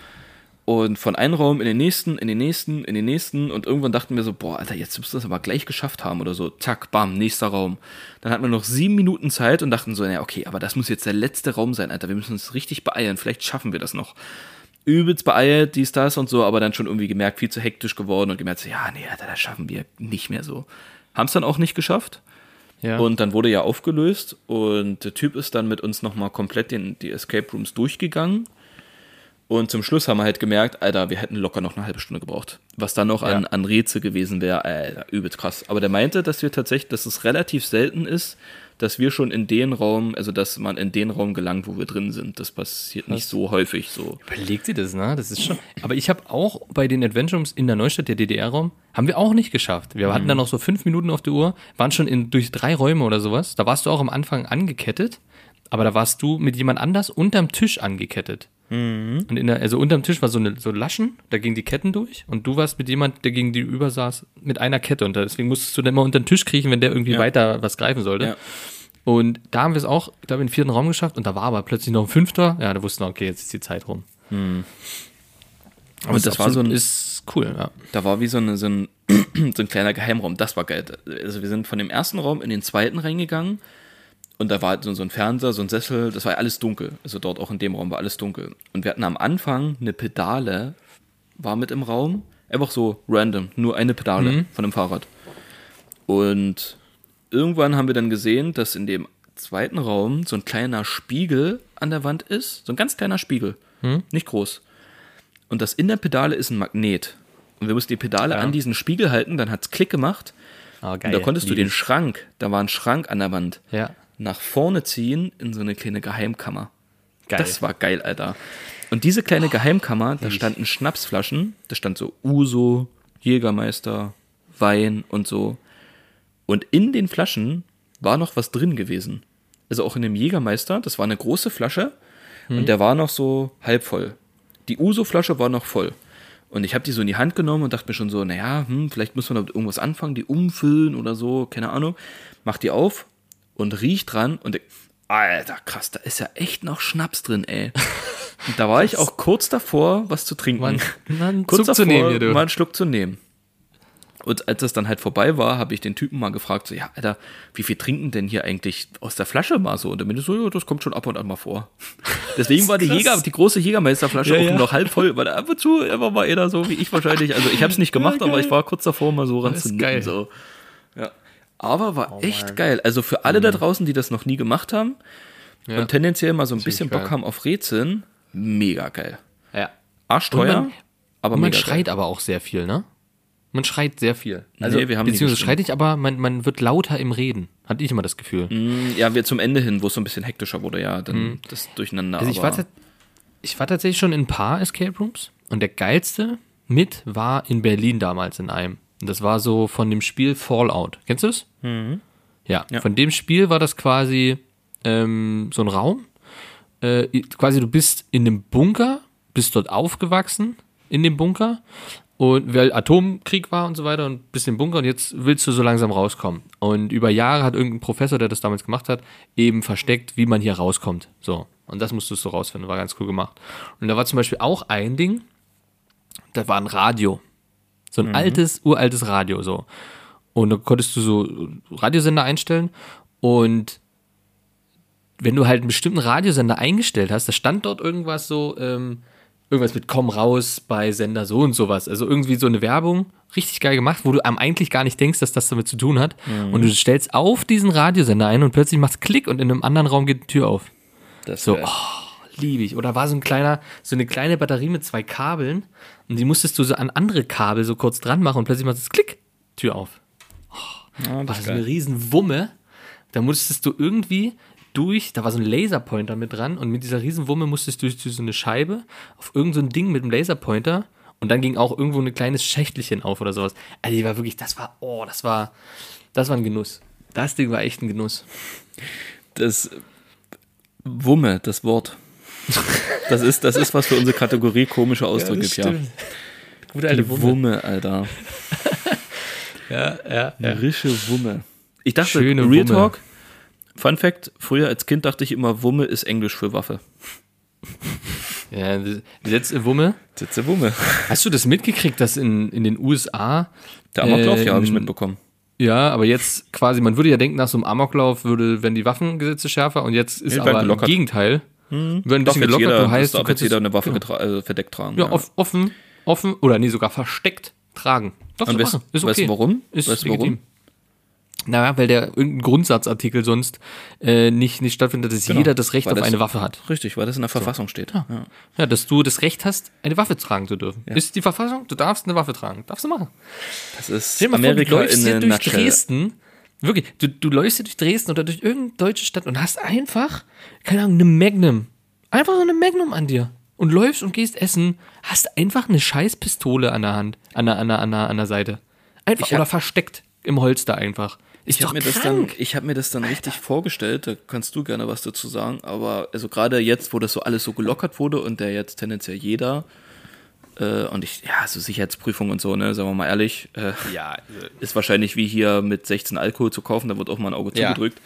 Und von einem Raum in den nächsten, in den nächsten, in den nächsten. Und irgendwann dachten wir so, boah, Alter, jetzt müsst ihr das aber gleich geschafft haben oder so. Zack, bam, nächster Raum. Dann hatten wir noch sieben Minuten Zeit und dachten so, naja, okay, aber das muss jetzt der letzte Raum sein, Alter. Wir müssen uns richtig beeilen. Vielleicht schaffen wir das noch. Übelst beeilt, dies, das und so, aber dann schon irgendwie gemerkt, viel zu hektisch geworden und gemerkt so, ja, nee, Alter, das schaffen wir nicht mehr so. Haben es dann auch nicht geschafft. Ja. Und dann wurde ja aufgelöst und der Typ ist dann mit uns nochmal komplett den, die Escape Rooms durchgegangen. Und zum Schluss haben wir halt gemerkt, Alter, wir hätten locker noch eine halbe Stunde gebraucht. Was dann noch an, Ja. an Rätsel gewesen wäre, Alter, übelst krass. Aber der meinte, dass wir tatsächlich, dass es relativ selten ist, dass wir schon in den Raum, also dass man in den Raum gelangt, wo wir drin sind. Das passiert nicht so häufig so. Überlegt sie das, ne? Das ist schon. Aber ich habe auch bei den Adventures in der Neustadt, der DDR-Raum, haben wir auch nicht geschafft. Wir hatten da noch so fünf Minuten auf der Uhr, waren schon in, durch drei Räume oder sowas. Da warst du auch am Anfang angekettet, aber da warst du mit jemand anders unterm Tisch angekettet. Und in der, also unterm Tisch war so eine so Laschen, da gingen die Ketten durch und du warst mit jemand, der gegen die über saß, mit einer Kette und deswegen musstest du dann immer unter den Tisch kriechen, wenn der irgendwie Ja. weiter was greifen sollte. Ja. Und da haben wir es auch, glaube ich, in den vierten Raum geschafft und da war aber plötzlich noch ein fünfter. Ja, da wussten wir, okay, jetzt ist die Zeit rum. Aber Und es das ist war so ein- ist cool, ja. Da war wie so, eine, so, ein, so ein kleiner Geheimraum. Das war geil. Also wir sind von dem ersten Raum in den zweiten reingegangen und da war halt so, ein Fernseher, so ein Sessel, das war ja alles dunkel. Also dort auch in dem Raum war alles dunkel. Und wir hatten am Anfang eine Pedale, war mit im Raum. Einfach so random, nur eine Pedale von dem Fahrrad. Und irgendwann haben wir dann gesehen, dass in dem zweiten Raum so ein kleiner Spiegel an der Wand ist. So ein ganz kleiner Spiegel. Nicht groß. Und das in der Pedale ist ein Magnet. Und wir mussten die Pedale Ja. an diesen Spiegel halten, dann hat's Klick gemacht. Ah, Und da konntest du den Schrank, da war ein Schrank an der Wand, Ja, nach vorne ziehen in so eine kleine Geheimkammer. geil. Das war geil, Alter. Und diese kleine Geheimkammer, da standen Schnapsflaschen, da stand so Uso, Jägermeister, Wein und so. Und in den Flaschen war noch was drin gewesen. Also auch in dem Jägermeister, das war eine große Flasche und der war noch so halb voll. Die Uso-Flasche war noch voll. Und ich habe die so in die Hand genommen und dachte mir schon so, naja, hm, vielleicht muss man damit irgendwas anfangen, die umfüllen oder so, keine Ahnung. Mach die auf und riech dran und denk, Alter, krass, da ist ja echt noch Schnaps drin, ey. Und da war ich auch kurz davor, was zu trinken. Mal einen kurz Zug zu nehmen hier, du. mal einen Schluck zu nehmen. Und als das dann halt vorbei war, habe ich den Typen mal gefragt, so, ja, Alter, wie viel trinken denn hier eigentlich aus der Flasche mal so? Und der meinte so, ja, das kommt schon ab und an mal vor. Deswegen war die. Jäger, die große Jägermeisterflasche Ja, auch ja. noch halb voll, weil da ab und zu einfach mal einer so wie ich wahrscheinlich. Also ich habe es nicht gemacht, aber ich war kurz davor, mal so geil. So. Aber war echt Mann. geil. Also für alle da draußen, die das noch nie gemacht haben Ja. und tendenziell mal so ein bisschen geil. Bock haben auf Rätseln, mega geil. ja. Arschteuer, man- aber Und man schreit geil. aber auch sehr viel, ne? Man schreit sehr viel. Also, Nee, wir haben beziehungsweise schreit nicht, aber man, man wird lauter im Reden. Hatte ich immer das Gefühl. Mm, Ja, wir zum Ende hin, wo es so ein bisschen hektischer wurde, ja, dann das Durcheinander. Also ich war, ich war tatsächlich schon in ein paar Escape Rooms und der geilste mit war in Berlin damals in einem. Und das war so von dem Spiel Fallout. Kennst du es? Ja, Ja. von dem Spiel war das quasi ähm, so ein Raum. Äh, quasi du bist in einem Bunker, bist dort aufgewachsen in dem Bunker und weil Atomkrieg war und so weiter und bist im Bunker und jetzt willst du so langsam rauskommen. Und über Jahre hat irgendein Professor, der das damals gemacht hat, eben versteckt, wie man hier rauskommt. So. Und das musstest du rausfinden, war ganz cool gemacht. Und da war zum Beispiel auch ein Ding, da war ein Radio. So ein altes, uraltes Radio, so. Und da konntest du so Radiosender einstellen und wenn du halt einen bestimmten Radiosender eingestellt hast, da stand dort irgendwas so, ähm, irgendwas mit komm raus bei Sender so und sowas. Also irgendwie so eine Werbung, richtig geil gemacht, wo du am eigentlich gar nicht denkst, dass das damit zu tun hat. Mhm. Und du stellst auf diesen Radiosender ein und plötzlich machst Klick und in einem anderen Raum geht die Tür auf. Das So, oh, liebe ich. Oder war so ein kleiner, so eine kleine Batterie mit zwei Kabeln und die musstest du so an andere Kabel so kurz dran machen und plötzlich machst du Klick, Tür auf. ja, War das das ist eine geil. riesen Wumme. Da musstest du irgendwie durch, da war so ein Laserpointer mit dran und mit dieser riesen Wumme musstest du durch so eine Scheibe auf irgendein so ein Ding mit einem Laserpointer und dann ging auch irgendwo ein kleines Schächtelchen auf oder sowas. Also die war wirklich, das war, oh, das war, das war ein Genuss. Das Ding war echt ein Genuss. Das Wumme, das Wort. Das ist, das ist, was für unsere Kategorie komische Ausdrücke gibt, ja. Gute alte Die Wumme. Wumme, Alter. Ja, ja, ja. Rische Wumme. Ich dachte, Schöne Real Wumme. Talk, Fun Fact, früher als Kind dachte ich immer, Wumme ist Englisch für Waffe. ja letzte Wumme. Sitze Wumme. Hast du das mitgekriegt, dass in, in den USA, Der Amoklauf, ja, habe ich Ähm, mitbekommen. ja, aber jetzt quasi, man würde ja denken, nach so einem Amoklauf würde, wenn die Waffengesetze schärfer und jetzt ist Nee, aber werden im gelockert. Gegenteil. Werden ein bisschen gelockert, jeder, du heißt, darf du jetzt jeder eine Waffe getra- also verdeckt tragen. ja, off- offen, offen, oder nee, sogar versteckt tragen. Darfst Und du weißt, machen. Ist weißt okay. du warum? Ist weißt du warum? Naja, weil der irgendein Grundsatzartikel sonst äh, nicht, nicht stattfindet, dass Genau, jeder das Recht weil auf das- eine Waffe hat. Richtig, weil das in der Verfassung steht. Ja. Ja, dass du das Recht hast, eine Waffe tragen zu dürfen. Ist die Verfassung, du darfst eine Waffe tragen. Darfst du machen. Das ist Amerika vor, du läufst in durch. Dresden. Wirklich, du, du läufst hier durch Dresden oder durch irgendeine deutsche Stadt und hast einfach, keine Ahnung, eine Magnum. Einfach so eine Magnum an dir. Und läufst und gehst essen, hast einfach eine scheiß Pistole an der Hand, an der, an der, an der, an der Seite. Einfach, hab- oder versteckt im Holster einfach. Ist Ich habe mir, das krank. dann- ich hab mir das dann richtig vorgestellt, da kannst du gerne was dazu sagen, aber also gerade jetzt, wo das so alles so gelockert wurde und der jetzt tendenziell jeder äh, und ich, ja, so Sicherheitsprüfung und so, ne, sagen wir mal ehrlich, äh, ja, ist wahrscheinlich wie hier mit 16 Alkohol zu kaufen, da wird auch mal ein Auge Ja. zugedrückt.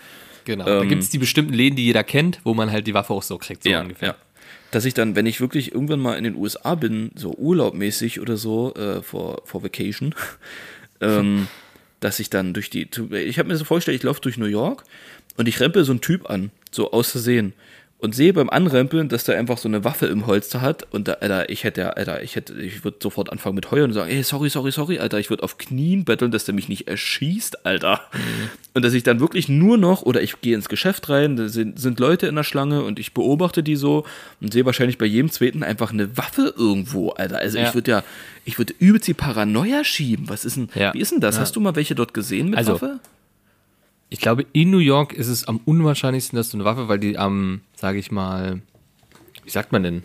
genau. da Ähm, gibt es die bestimmten Läden, die jeder kennt, wo man halt die Waffe auch so kriegt, so ja, ungefähr. ja. Dass ich dann, wenn ich wirklich irgendwann mal in den USA bin, so urlaubmäßig oder so, äh, vor, vor Vacation, ähm, dass ich dann durch die, ich habe mir so vorgestellt, ich laufe durch New York und ich rempel so einen Typ an, so aus Versehen. Und sehe beim Anrempeln, dass der einfach so eine Waffe im Holster hat. Und da, Alter, ich hätte, Alter, ich hätte, ich würde sofort anfangen mit heulen und sagen, ey, sorry, sorry, sorry, Alter, ich würde auf Knien betteln, dass der mich nicht erschießt, Alter. Und dass ich dann wirklich nur noch, oder ich gehe ins Geschäft rein, da sind, sind Leute in der Schlange und ich beobachte die so und sehe wahrscheinlich bei jedem zweiten einfach eine Waffe irgendwo, Alter. Also Ja. ich würde ja, ich würde übelst die Paranoia schieben. Was ist denn, Ja. wie ist denn das? Ja. Hast du mal welche dort gesehen mit Also, Waffe? Ich glaube, in New York ist es am unwahrscheinlichsten, dass du eine Waffe, weil die am, sage ich mal, wie sagt man denn,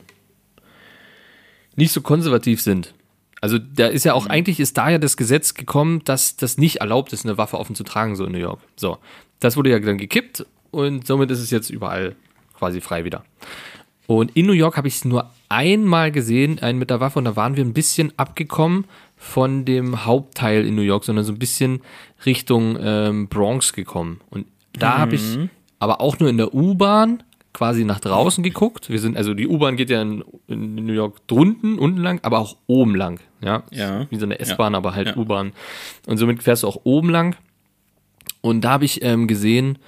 nicht so konservativ sind. Also da ist ja auch, eigentlich ist da ja das Gesetz gekommen, dass das nicht erlaubt ist, eine Waffe offen zu tragen, so in New York. So, das wurde ja dann gekippt und somit ist es jetzt überall quasi frei wieder. Und in New York habe ich es nur einmal gesehen, einen mit der Waffe, und da waren wir ein bisschen abgekommen von dem Hauptteil in New York, sondern so ein bisschen Richtung ähm, Bronx gekommen. Und da habe ich aber auch nur in der U-Bahn quasi nach draußen geguckt. Wir sind, also die U-Bahn geht ja in, in New York drunten, unten lang, aber auch oben lang. Ja, Ja. wie so eine S-Bahn, aber halt Ja. U-Bahn. Und somit fährst du auch oben lang. Und da habe ich ähm, gesehen,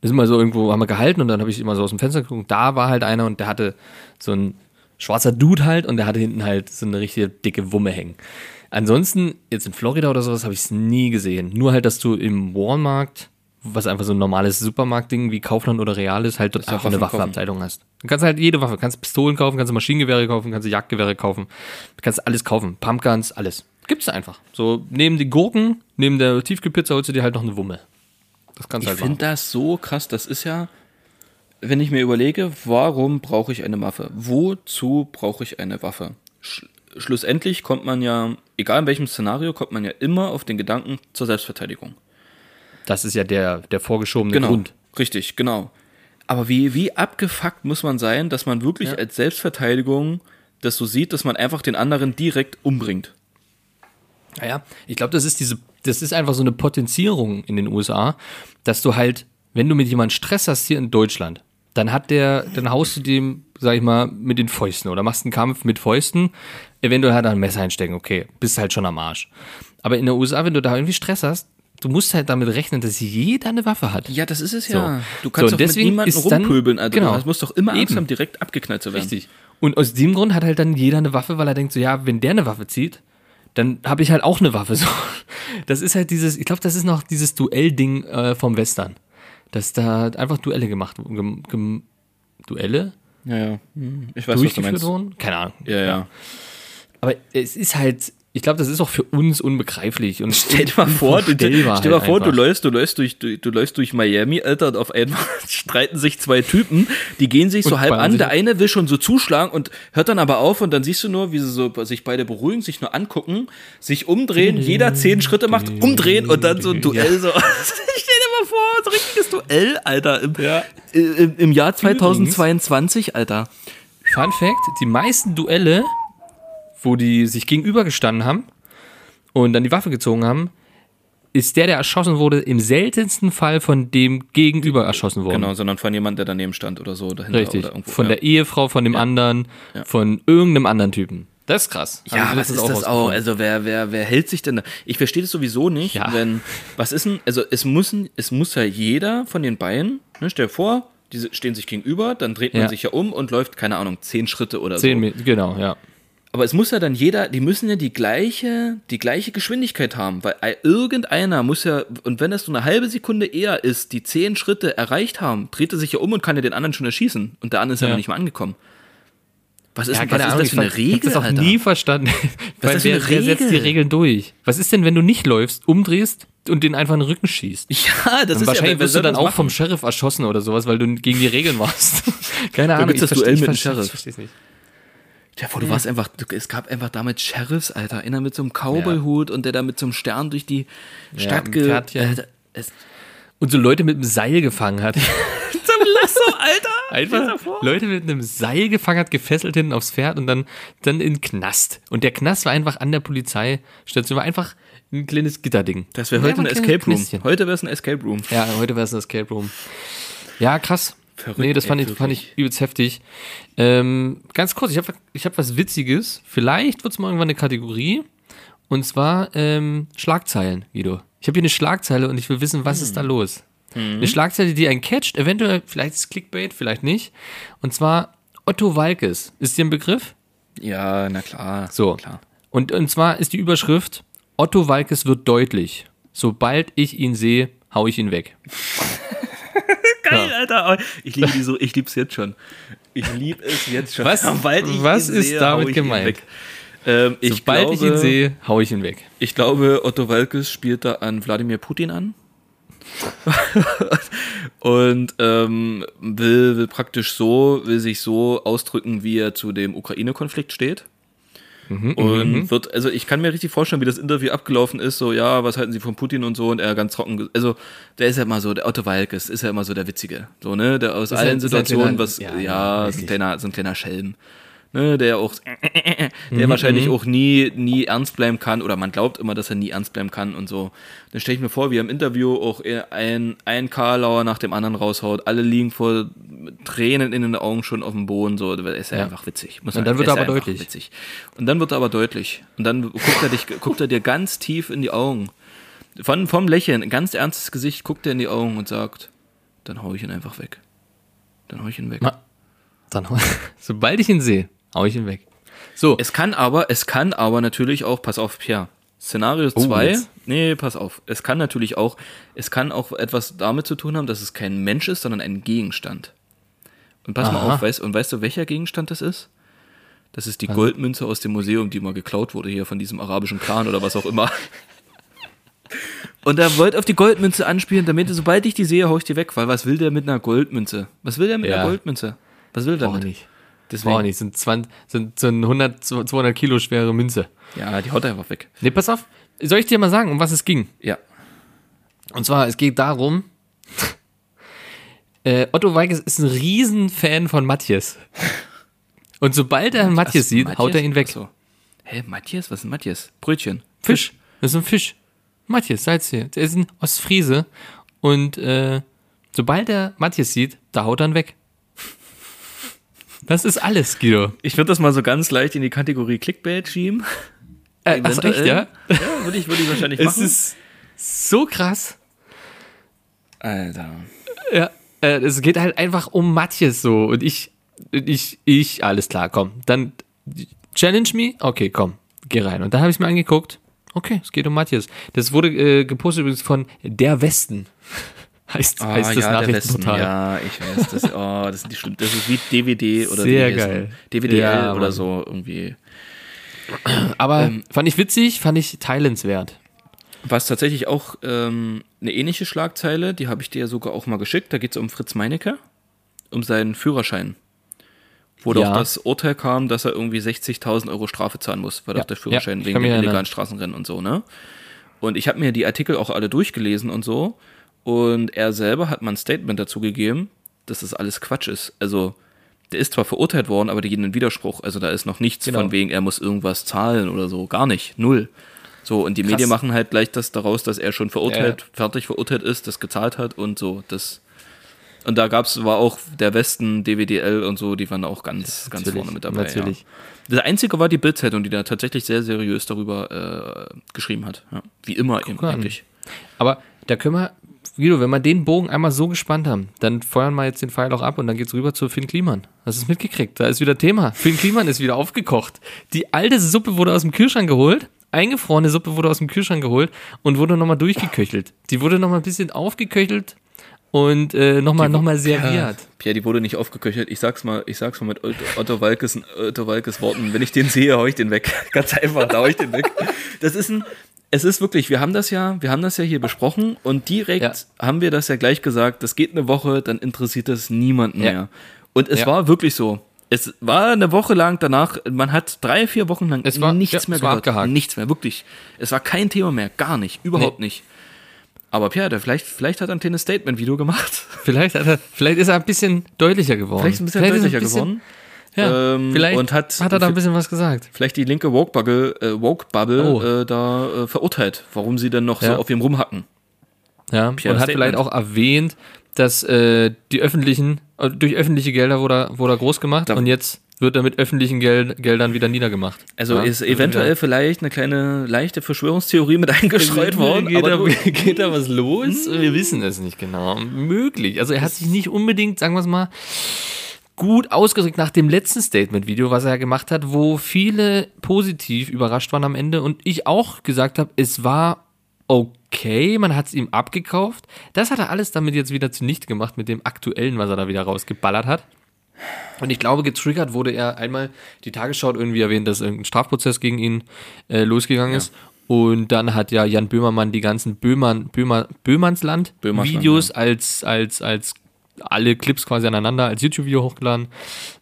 da sind wir so irgendwo, haben wir gehalten und dann habe ich immer so aus dem Fenster geguckt. Da war halt einer und der hatte so ein schwarzer Dude halt und der hatte hinten halt so eine richtige dicke Wumme hängen. Ansonsten, jetzt in Florida oder sowas, habe ich es nie gesehen. Nur halt, dass du im Walmart, was einfach so ein normales Supermarktding wie Kaufland oder Real ist, halt einfach eine. Waffenabteilung hast. Du kannst halt jede Waffe, du kannst Pistolen kaufen, kannst Maschinengewehre kaufen, kannst du Jagdgewehre kaufen, du kannst alles kaufen, Pumpguns, alles. Gibt's da einfach. So, neben die Gurken, neben der Tiefkühlpizza holst du dir halt noch eine Wumme. Das kannst du Ich halt finde machen. das so krass. Das ist ja, wenn ich mir überlege, warum brauche ich eine Waffe? Wozu brauche ich eine Waffe? Sch schlussendlich kommt man ja, egal in welchem Szenario, kommt man ja immer auf den Gedanken zur Selbstverteidigung. Das ist ja der, der vorgeschobene Genau. Grund. Richtig, genau. Aber wie, wie abgefuckt muss man sein, dass man wirklich Ja. als Selbstverteidigung das so sieht, dass man einfach den anderen direkt umbringt? Naja, ich glaube, das ist diese, das ist einfach so eine Potenzierung in den USA, dass du halt, wenn du mit jemandem Stress hast hier in Deutschland, dann hat der, dann haust du dem, sag ich mal, mit den Fäusten oder machst einen Kampf mit Fäusten, eventuell er ein Messer einstecken, okay, bist halt schon am Arsch. Aber in den USA, wenn du da irgendwie Stress hast, du musst halt damit rechnen, dass jeder eine Waffe hat. Ja, das ist es So. ja. Du So, kannst und doch deswegen mit niemandem dann- rumpöbeln. Also genau. du musst doch immer Angst Eben. haben, direkt abgeknallt zu werden. Richtig. Und aus dem Grund hat halt dann jeder eine Waffe, weil er denkt so, ja, wenn der eine Waffe zieht, dann habe ich halt auch eine Waffe. So. Das ist halt dieses, ich glaube, das ist noch dieses Duell-Ding äh, vom Western. Dass da einfach Duelle gemacht wurden. Duelle? Ja, ja. Hm, Ich weiß, was du meinst. wurden? Keine Ahnung. Ja, ja. Aber es ist halt, ich glaube, das ist auch für uns unbegreiflich. Und Stell dir mal vor, du, stell dir unvorstellbar mal halt vor, du läufst, du läufst durch, du, du läufst durch Miami, Alter, und auf einmal streiten sich zwei Typen, die gehen sich so Und halb ballern an, der eine will schon so zuschlagen und hört dann aber auf und dann siehst du nur, wie sie so sich beide beruhigen, sich nur angucken, sich umdrehen, jeder zehn Schritte macht, umdrehen und dann so ein Duell so. Stell dir mal vor, so ein richtiges Duell, Alter, im, Ja. im, im Jahr 2022, Alter. Fun Fact: Die meisten Duelle, wo die sich gegenübergestanden haben und dann die Waffe gezogen haben, ist der, der erschossen wurde, im seltensten Fall von dem Gegenüber erschossen worden. Genau, sondern von jemand, der daneben stand oder so dahinter Richtig. oder irgendwo. Von ja. der Ehefrau, von dem anderen, von irgendeinem anderen Typen. Das ist krass. Ja, ich was ist das auch? Also wer, wer, wer hält sich denn da? Ich verstehe das sowieso nicht, Ja. wenn, was ist denn, also es muss, es muss ja jeder von den beiden, ne, stell dir vor, diese stehen sich gegenüber, dann dreht man Ja. sich ja um und läuft, keine Ahnung, zehn Schritte oder Zehn so. Meter, genau, ja. Aber es muss ja dann jeder, die müssen ja die gleiche, die gleiche Geschwindigkeit haben, weil irgendeiner muss ja, und wenn das so eine halbe Sekunde eher ist, die zehn Schritte erreicht haben, dreht er sich ja um und kann ja den anderen schon erschießen und der andere ist ja, Ja. noch nicht mal angekommen. Was ist, Ja, was ist das für eine ich Regel, hab das auch Alter? nie verstanden. Weil das für wer, wer setzt die Regel? Regeln durch? Was ist denn, wenn du nicht läufst, umdrehst und den einfach in den Rücken schießt? Ja, das ist Wahrscheinlich ja, wirst du dann auch machen? vom Sheriff erschossen oder sowas, weil du gegen die Regeln warst. Keine Ahnung. gibt's ich das Duell versteh- mit dem ich Sheriff. Ich versteh's nicht. Ja, vor, du warst einfach, es gab einfach damals Sheriffs, Alter. Einer mit so einem Cowboy-Hut und der da mit so einem Stern durch die Stadt ein ge... Alter, Und so Leute mit einem Seil gefangen hat. zum Lasso, Alter! Einfach Leute mit einem Seil gefangen hat, gefesselt hinten aufs Pferd und dann, dann in den Knast. Und der Knast war einfach an der Polizeistation, war einfach ein kleines Gitterding. Das wäre heute ein einfach kleines Escape Room. Knästchen. Heute wäre es ein Escape Room. Ja, heute wäre es ein Escape Room. Ja, krass. Verrückt, nee, das fand, ey, ich, fand ich übelst heftig. Ähm, ganz kurz, ich habe ich hab was Witziges. Vielleicht wird es mal irgendwann eine Kategorie. Und zwar ähm, Schlagzeilen, Guido. Ich habe hier eine Schlagzeile und ich will wissen, was ist da los? Eine Schlagzeile, die einen catcht, eventuell, vielleicht ist es Clickbait, vielleicht nicht. Und zwar Otto Walkes. Ist dir ein Begriff? Ja, na klar. So. Klar. Und, und zwar ist die Überschrift, Otto Walkes wird deutlich. Sobald ich ihn sehe, hau ich ihn weg. Geil, Alter. Ich liebe die so, ich lieb's jetzt schon. Ich liebe es jetzt schon. Was- was ist sehe, damit gemeint? Ähm, ich Sobald glaube, ich ihn sehe, hau ich ihn weg. Ich glaube, Otto Walkes spielt da an Wladimir Putin an. und ähm, will, will praktisch so, will sich so ausdrücken, wie er zu dem Ukraine-Konflikt steht. Und wird, also ich kann mir richtig vorstellen, wie das Interview abgelaufen ist, so, ja, was halten Sie von Putin und so, und er ganz trocken, also, der ist ja immer so, der Otto Walkes ist ja immer so der Witzige, so, ne, der aus Ist allen ein Situationen, kleiner- was, ja, ja, ja, ist ein kleiner, so ein kleiner Schelm, ne, der auch, der Mhm, wahrscheinlich auch nie, nie ernst bleiben kann, oder man glaubt immer, dass er nie ernst bleiben kann und so. Dann stelle ich mir vor, wie er im Interview auch eher ein, ein Karlauer nach dem anderen raushaut, alle liegen vor Tränen in den Augen schon auf dem Boden, so, das ist ja, Ja. einfach witzig. Muss Und dann wird er aber deutlich. Witzig. Und dann wird er aber deutlich. Und dann guckt er, dich, guckt er dir ganz tief in die Augen. Von, vom Lächeln, ein ganz ernstes Gesicht, guckt er in die Augen und sagt, dann hau ich ihn einfach weg. Dann hau ich ihn weg. Ma- Dann, hau- sobald ich ihn sehe, hau ich ihn weg. So, Es kann aber, es kann aber natürlich auch, pass auf, Pierre. Szenario 2, Oh, nee, pass auf. Es kann natürlich auch, es kann auch etwas damit zu tun haben, dass es kein Mensch ist, sondern ein Gegenstand. Und pass mal Aha. auf, weißt, und weißt du, welcher Gegenstand das ist? Das ist die Goldmünze aus dem Museum, die mal geklaut wurde hier von diesem arabischen Clan oder was auch immer. Und er wollte auf die Goldmünze anspielen, damit, sobald ich die sehe, hau ich die weg, weil was will der mit einer Goldmünze? Was will der mit Ja. einer Goldmünze? Was will der damit? nicht. Deswegen, Brauche nicht. Sind, 20, sind, sind 100, 200 Kilo schwere Münze. Ja, die haut er einfach weg. Nee, pass auf. Soll ich dir mal sagen, um was es ging? Ja. Und zwar, es geht darum, äh, Otto Weigels ist ein Riesenfan von Matthias. Und sobald er Matthias Ach, sieht, Matthias? haut er ihn weg. Ach so. Hä, Matthias? Was ist Matthias? Brötchen. Fisch. Das ist ein Fisch. Matthias, seid's hier. Der ist ein Ostfriese. Und äh, sobald er Matthias sieht, da haut er ihn weg. Das ist alles, Guido. Ich würde das mal so ganz leicht in die Kategorie Clickbait schieben. Äh, ach, echt, ja? Ja, würde ich, würde ich wahrscheinlich Es machen. ist so krass. Alter. Ja, äh, es geht halt einfach um Matthias so. Und ich, Ich, ich, alles klar, komm. Dann challenge me. Okay, komm, geh rein. Und dann habe ich es mir angeguckt. Okay, es geht um Matthias. Das wurde äh, gepostet übrigens von Der Westen. Heißt, Ah, heißt das ja. Nachrichtenportal. Ja, ich weiß. Das, oh, das sind die schlimm. Das ist wie DVD oder Sehr heißen. geil. DVDL Ja, oder so irgendwie. Aber Ähm, fand ich witzig, fand ich teilenswert. Was tatsächlich auch ähm, eine ähnliche Schlagzeile, die habe ich dir sogar auch mal geschickt. Da geht es um Fritz Meinecke, um seinen Führerschein. Wo Ja. doch das Urteil kam, dass er irgendwie 60.000 Euro Strafe zahlen muss, weil Ja, doch der Führerschein ja, wegen dem illegalen. Straßenrennen und so, ne? Und ich habe mir die Artikel auch alle durchgelesen und so. Und er selber hat mal ein Statement dazu gegeben, dass das alles Quatsch ist. Also, der ist zwar verurteilt worden, aber die gehen in Widerspruch. Also, da ist noch nichts Genau. von wegen, er muss irgendwas zahlen oder so. Gar nicht. Null. So, und die Krass. Medien machen halt gleich das daraus, dass er schon verurteilt, fertig verurteilt ist, das gezahlt hat und so. Das. Und da gab's, war auch der Westen, DWDL und so, die waren auch ganz, ganz Natürlich, vorne mit dabei. natürlich. Ja. Das einzige war die Bildzeitung, die da tatsächlich sehr seriös darüber äh, geschrieben hat. Ja. Wie immer eben an. eigentlich. Aber da können wir, Guido, wenn wir den Bogen einmal so gespannt haben, dann feuern wir jetzt den Pfeil auch ab und dann geht's rüber zu Finn Kliman. Hast du es mitgekriegt? Da ist wieder Thema. Finn Kliman ist wieder aufgekocht. Die alte Suppe wurde aus dem Kühlschrank geholt. Eingefrorene Suppe wurde aus dem Kühlschrank geholt und wurde nochmal durchgeköchelt. Die wurde nochmal ein bisschen aufgeköchelt und äh, nochmal noch mal serviert. Pierre, die wurde nicht aufgeköchelt. Ich sag's mal, ich sag's mal mit Otto, Walkes, Otto Walkes Worten. Wenn ich den sehe, hau ich den weg. Ganz einfach, da hau ich den weg. Das ist ein, es ist wirklich, wir haben das ja, wir haben das ja hier besprochen und direkt Ja. haben wir das ja gleich gesagt, das geht eine Woche, dann interessiert das niemanden Ja. mehr. Und es Ja. war wirklich so. Es war eine Woche lang danach, man hat drei, vier Wochen lang Es war- nichts mehr es war gehört. abgehakt. Nichts mehr, wirklich. Es war kein Thema mehr, gar nicht, überhaupt nicht. Aber Pierre, der vielleicht, vielleicht hat er ein kleines Statement-Video gemacht. Vielleicht, hat er, vielleicht ist er ein bisschen deutlicher geworden. Vielleicht ein bisschen ist er deutlicher ein bisschen- geworden. Ja, Ähm, vielleicht und hat- hat er da ein bisschen was gesagt. Vielleicht die linke Woke-Bubble äh, Woke -Bubble, Oh. äh, da äh, verurteilt, warum sie denn noch Ja. so auf ihm rumhacken. Ja, Pierre und hat Statement. vielleicht auch erwähnt, dass äh, die öffentlichen, äh, durch öffentliche Gelder wurde er, wurde er groß gemacht Da- und jetzt wird er mit öffentlichen Gel Geldern wieder niedergemacht. Also ja? ist eventuell vielleicht eine kleine leichte Verschwörungstheorie mit eingestreut worden. Geht, aber da, geht da was los? Wir wissen es nicht genau. Möglich. Also er hat sich nicht unbedingt, sagen wir es mal, gut ausgedrückt nach dem letzten Statement-Video, was er gemacht hat, wo viele positiv überrascht waren am Ende und ich auch gesagt habe, es war okay, man hat es ihm abgekauft. Das hat er alles damit jetzt wieder zunichte gemacht mit dem aktuellen, was er da wieder rausgeballert hat. Und ich glaube, getriggert wurde er einmal, die Tagesschau hat irgendwie erwähnt, dass irgendein Strafprozess gegen ihn äh, losgegangen ist. Und dann hat ja Jan Böhmermann die ganzen Böhmann, Böhmer, Böhmannsland Böhmersland, Videos als, als, als alle Clips quasi aneinander als YouTube-Video hochgeladen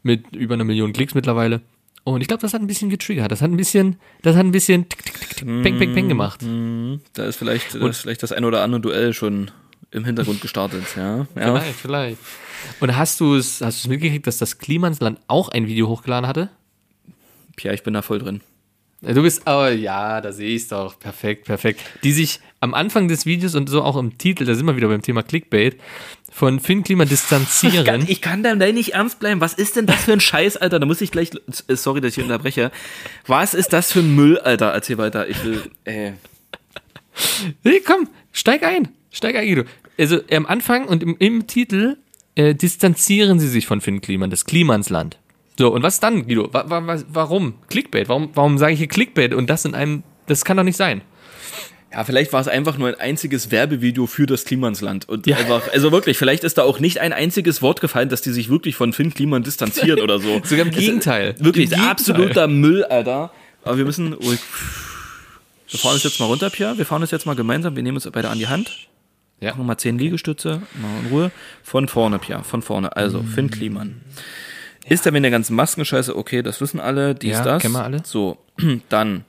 mit über einer Million Klicks mittlerweile. Und ich glaube, das hat ein bisschen getriggert. Das hat ein bisschen, das hat ein bisschen tick, tick, tick, tick, peng, peng, peng gemacht. da ist vielleicht, da ist vielleicht das ein oder andere Duell schon im Hintergrund gestartet. Ja, ja. Vielleicht, vielleicht. Und hast du es, hast du es mitgekriegt, dass das Klimansland auch ein Video hochgeladen hatte? Pierre, ich bin da voll drin. Du bist, oh ja, da sehe ich es doch. Perfekt, perfekt. Die sich am Anfang des Videos und so auch im Titel, da sind wir wieder beim Thema Clickbait, von Finn Klima distanzieren. Ich kann da nicht ernst bleiben. Was ist denn das für ein Scheiß, Alter? Da muss ich gleich, äh, sorry, dass ich unterbreche. Was ist das für ein Müll, Alter? Erzähl weiter. Ich will, äh. Nee, komm, steig ein. Steig ein, Guido. Also am Anfang und im, im Titel äh, distanzieren sie sich von Finn Kliman, das Klimansland. So, und was dann, Guido? Wa wa warum? Clickbait. Warum, warum sage ich hier Clickbait und das in einem, das kann doch nicht sein. Ja, vielleicht war es einfach nur ein einziges Werbevideo für das Klimansland. Und Ja. einfach, also wirklich, vielleicht ist da auch nicht ein einziges Wort gefallen, dass die sich wirklich von Finn Kliman distanzieren oder so. Sogar im Es- Gegenteil. Wirklich, Im Gegenteil. absoluter Müll, Alter. Aber wir müssen ruhig. Wir fahren uns jetzt mal runter, Pierre. Wir fahren uns jetzt mal gemeinsam. Wir nehmen uns beide an die Hand. Ja. Machen mal zehn Liegestütze. Mal in Ruhe. Von vorne, Pierre. Von vorne. Also, Mm. Finn Kliman. Ist er mit der ganzen Maskenscheiße? Okay, das wissen alle. Dies, Ja, das. kennen wir alle. So, dann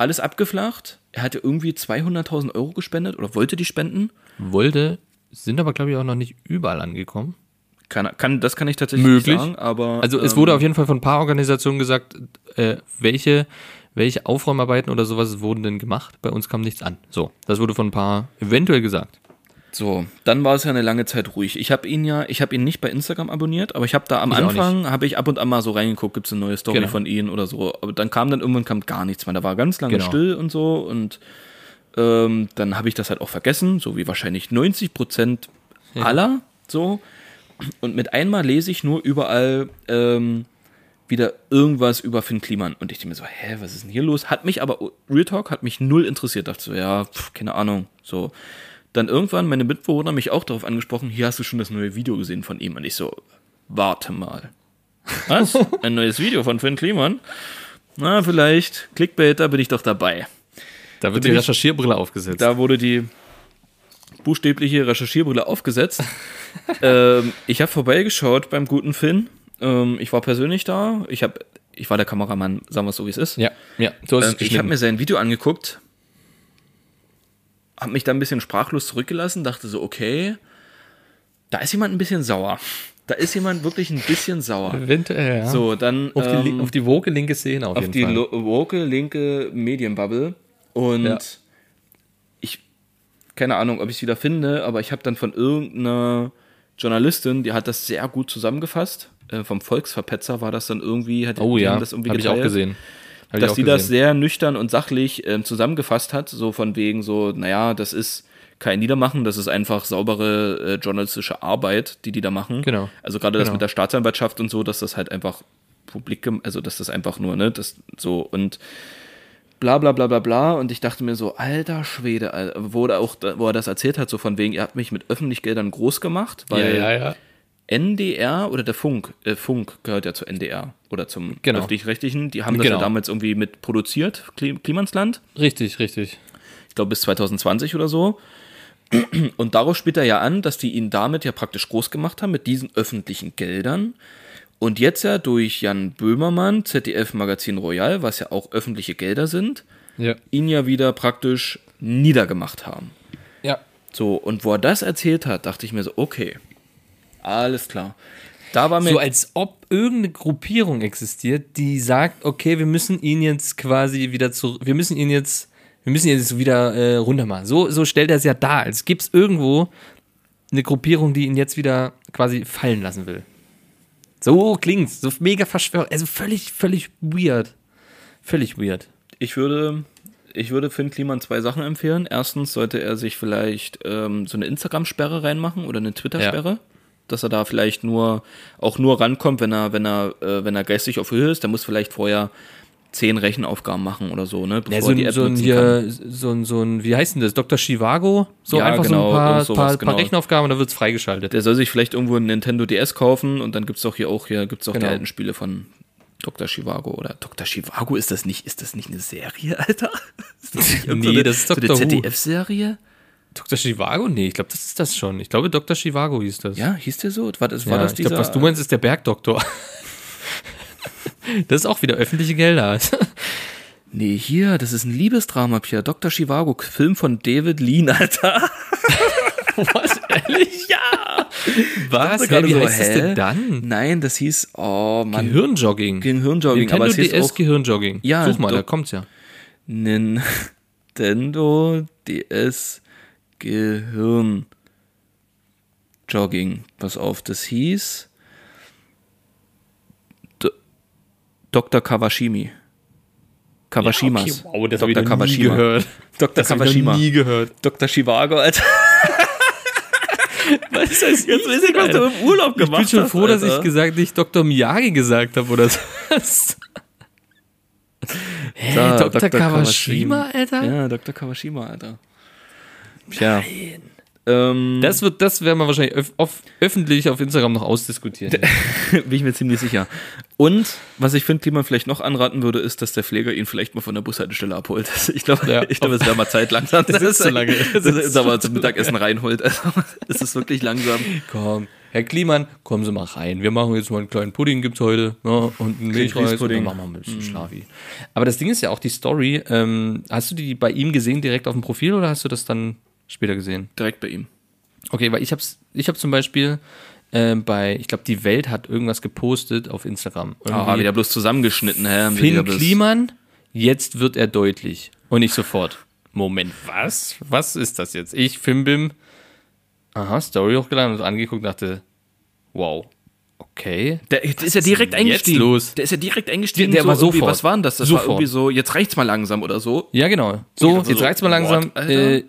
alles abgeflacht. Er hatte irgendwie 200.000 Euro gespendet oder wollte die spenden. Wollte, sind aber, glaube ich, auch noch nicht überall angekommen. Kann, kann, das kann ich tatsächlich Möglich. nicht sagen, aber. Also es ähm, wurde auf jeden Fall von ein paar Organisationen gesagt, äh, welche, welche Aufräumarbeiten oder sowas wurden denn gemacht. Bei uns kam nichts an. So, das wurde von ein paar eventuell gesagt. So, dann war es ja eine lange Zeit ruhig. Ich habe ihn ja, ich habe ihn nicht bei Instagram abonniert, aber ich habe da am Ich Anfang, habe ich ab und an mal so reingeguckt, gibt es eine neue Story Genau. von ihm oder so. Aber dann kam dann irgendwann kam gar nichts mehr. Da war ganz lange Genau. still und so und ähm, dann habe ich das halt auch vergessen, so wie wahrscheinlich 90 Prozent aller so. und mit einmal lese ich nur überall ähm, wieder irgendwas über Finn Kliman. Und ich denke mir so, hä, was ist denn hier los? Hat mich aber, Real Talk hat mich null interessiert. Dachte so, ja, pf, keine Ahnung. So. Dann irgendwann meine Mitbewohner mich auch darauf angesprochen, hier hast du schon das neue Video gesehen von ihm. Und ich so, warte mal. Was? Ein neues Video von Finn Kliman? Na, vielleicht. Clickbait, da bin ich doch dabei. Da wird bin die ich- Recherchierbrille aufgesetzt. Da wurde die buchstäbliche Recherchierbrille aufgesetzt. ähm, ich habe vorbeigeschaut beim guten Finn. Ähm, ich war persönlich da. Ich, hab, ich war der Kameramann, sagen wir es so, wie es ist. ja, ja, so ist Ähm, ich habe mir sein Video angeguckt, habe mich da ein bisschen sprachlos zurückgelassen, dachte so, okay, da ist jemand ein bisschen sauer. Da ist jemand wirklich ein bisschen sauer. Eventuell, ja. So, dann auf, die, ähm, auf die woke linke Szene auf, auf jeden die Fall. lo- woke linke Medienbubble und Ja. ich keine Ahnung, ob ich es wieder finde, aber ich habe dann von irgendeiner Journalistin, die hat das sehr gut zusammengefasst. Äh, vom Volksverpetzer war das dann irgendwie, hat oh die ja, das irgendwie habe ich auch gesehen. Dass die das gesehen. sehr nüchtern und sachlich ähm, zusammengefasst hat, so von wegen so, naja, das ist kein Niedermachen, das ist einfach saubere äh, journalistische Arbeit, die die da machen. Genau. Also gerade das Genau. mit der Staatsanwaltschaft und so, dass das halt einfach publik, also dass das einfach nur, ne, das so und bla bla bla bla bla und ich dachte mir so, alter Schwede, wo, er auch, wo er das erzählt hat, so von wegen, ihr habt mich mit öffentlich Geldern groß gemacht, weil ja, ja, ja. NDR oder der Funk, äh, Funk gehört ja zu NDR oder zum Genau. öffentlich-rechtlichen, die haben das ja Genau. damals irgendwie mit produziert, Kli Klimansland, Richtig, richtig. ich glaube bis 2020 oder so. Und darauf spielt er ja an, dass die ihn damit ja praktisch groß gemacht haben mit diesen öffentlichen Geldern. Und jetzt ja durch Jan Böhmermann, ZDF Magazin Royal, was ja auch öffentliche Gelder sind, Ja. ihn ja wieder praktisch niedergemacht haben. Ja. So, und wo er das erzählt hat, dachte ich mir so, okay, alles klar. Da war mir So als ob irgendeine Gruppierung existiert, die sagt, okay, wir müssen ihn jetzt quasi wieder zu, wir müssen ihn jetzt, wir müssen ihn jetzt wieder äh, runter machen. So, so stellt er es ja dar, als gibt es irgendwo eine Gruppierung, die ihn jetzt wieder quasi fallen lassen will. So klingt's, so mega verschwört, also völlig, völlig weird. Völlig weird. Ich würde, ich würde Finn Kliman zwei Sachen empfehlen. Erstens sollte er sich vielleicht ähm, so eine Instagram-Sperre reinmachen oder eine Twitter-Sperre. Dass er da vielleicht nur, auch nur rankommt, wenn er, wenn er, äh, wenn er geistig auf Höhe ist. Der muss vielleicht vorher zehn Rechenaufgaben machen oder so, ne? Bevor Ja, so, die App so, ein, hier, so, ein, so ein, wie heißt denn das, Dr. Chivago? So Ja, einfach genau, so ein paar, irgend sowas, paar, genau. paar Rechenaufgaben und dann wird's freigeschaltet. Der soll sich vielleicht irgendwo ein Nintendo DS kaufen und dann gibt's doch hier auch, hier gibt's auch Genau. die alten Spiele von Dr. Chivago oder Dr. Chivago, ist das nicht, ist das nicht eine Serie, Alter? Ist das nicht irgend so Nee, eine, das ist so eine Dr. Who. Dr. Chivago? Nee, ich glaube, das ist das schon. Ich glaube, Dr. Chivago hieß das. Ja, hieß der so? War das, war Ja, das ich glaube, dieser- was du meinst, ist der Bergdoktor. das ist auch wieder öffentliche Gelder. Nee, hier, das ist ein Liebesdrama, Pierre. Dr. Chivago, Film von David Lean, Alter. Was? Ehrlich? Ja! Was? Hä, wie so, heißt das hä? denn dann? Nein, das hieß, oh Mann. Gehirnjogging. Gehirnjogging, Nintendo aber es hieß DS auch Gehirnjogging. Ja, Such mal, da kommt's ja. Nintendo DS Gehirn Jogging. Pass auf, das hieß D Dr. Kawashimi. Kawashimas. Ja, okay, wow, das habe ich Dr. noch nie Kawashima. gehört. Dr. Das habe ich Kawashima. nie gehört. Dr. Chivago, Alter. Was ist das? Jetzt weiß ich, was du im Urlaub Ich bin gemacht schon hast, froh, dass Alter. ich gesagt, nicht Dr. Miyagi gesagt habe oder so. Hä, Da, Dr. Dr. Kawashima, Alter? Ja, Dr. Kawashima, Alter. Tja. Ähm, Das wird, das werden wir wahrscheinlich öf auf, öffentlich auf Instagram noch ausdiskutieren. bin ich mir ziemlich sicher. Und was ich finde, die man vielleicht noch anraten würde, ist, dass der Pfleger ihn vielleicht mal von der Bushaltestelle abholt. Ich glaube, Ja. ich glaube, es wäre mal Zeit langsam. Das ist so lange. Das ist aber zum Mittagessen reinholt. Also, es ist wirklich langsam. Komm, Herr Kliemann, kommen Sie mal rein. Wir machen jetzt mal einen kleinen Pudding, gibt's heute. Ne? Und einen Milchreis. Und dann machen wir ein bisschen Schlafi. Aber das Ding ist ja auch die Story. Ähm, hast du die bei ihm gesehen direkt auf dem Profil oder hast du das dann später gesehen? Direkt bei ihm. Okay, weil ich hab's, ich hab zum Beispiel äh, bei, ich glaube, die Welt hat irgendwas gepostet auf Instagram. Ah, Irgendwie, wieder bloß zusammengeschnitten, hä? Finn Kliman, jetzt wird er deutlich. Und nicht sofort. Moment, was? Was ist das jetzt? Ich, Fimbim, aha, Story hochgeladen und angeguckt und dachte, wow, okay. Der, der ist ja direkt jetzt eingestiegen. los? Der ist ja direkt eingestiegen. Der- der war irgendwie- sofort. Was war denn das? Das war Sofort. irgendwie so, jetzt reicht's mal langsam oder so. Ja, genau. So, jetzt so, reicht's mal langsam. what, äh,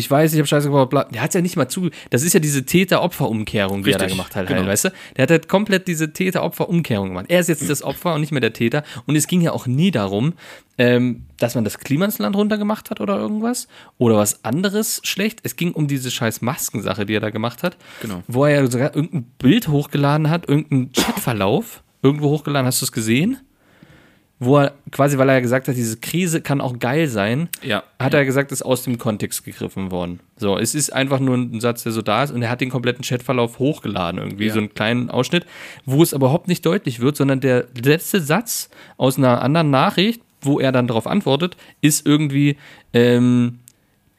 ich weiß, ich habe Scheiße gebaut, bla. Der hat ja nicht mal zu. Das ist ja diese Täter-Opfer-Umkehrung, die er da gemacht hat, genau. halt, weißt du? Der hat halt komplett diese Täter-Opfer-Umkehrung gemacht. Er ist jetzt das Opfer und nicht mehr der Täter. Und es ging ja auch nie darum, ähm, dass man das Klimansland runtergemacht hat oder irgendwas. Oder was anderes schlecht. Es ging um diese scheiß Maskensache, die er da gemacht hat. Genau. Wo er ja sogar irgendein Bild hochgeladen hat, irgendeinen Chatverlauf irgendwo hochgeladen. Hast du es gesehen? Wo er quasi, weil er ja gesagt hat, diese Krise kann auch geil sein, Ja. hat er gesagt, ist aus dem Kontext gegriffen worden. So, es ist einfach nur ein Satz, der so da ist und er hat den kompletten Chatverlauf hochgeladen, irgendwie, Ja. so einen kleinen Ausschnitt, wo es aber überhaupt nicht deutlich wird, sondern der letzte Satz aus einer anderen Nachricht, wo er dann darauf antwortet, ist irgendwie, ähm,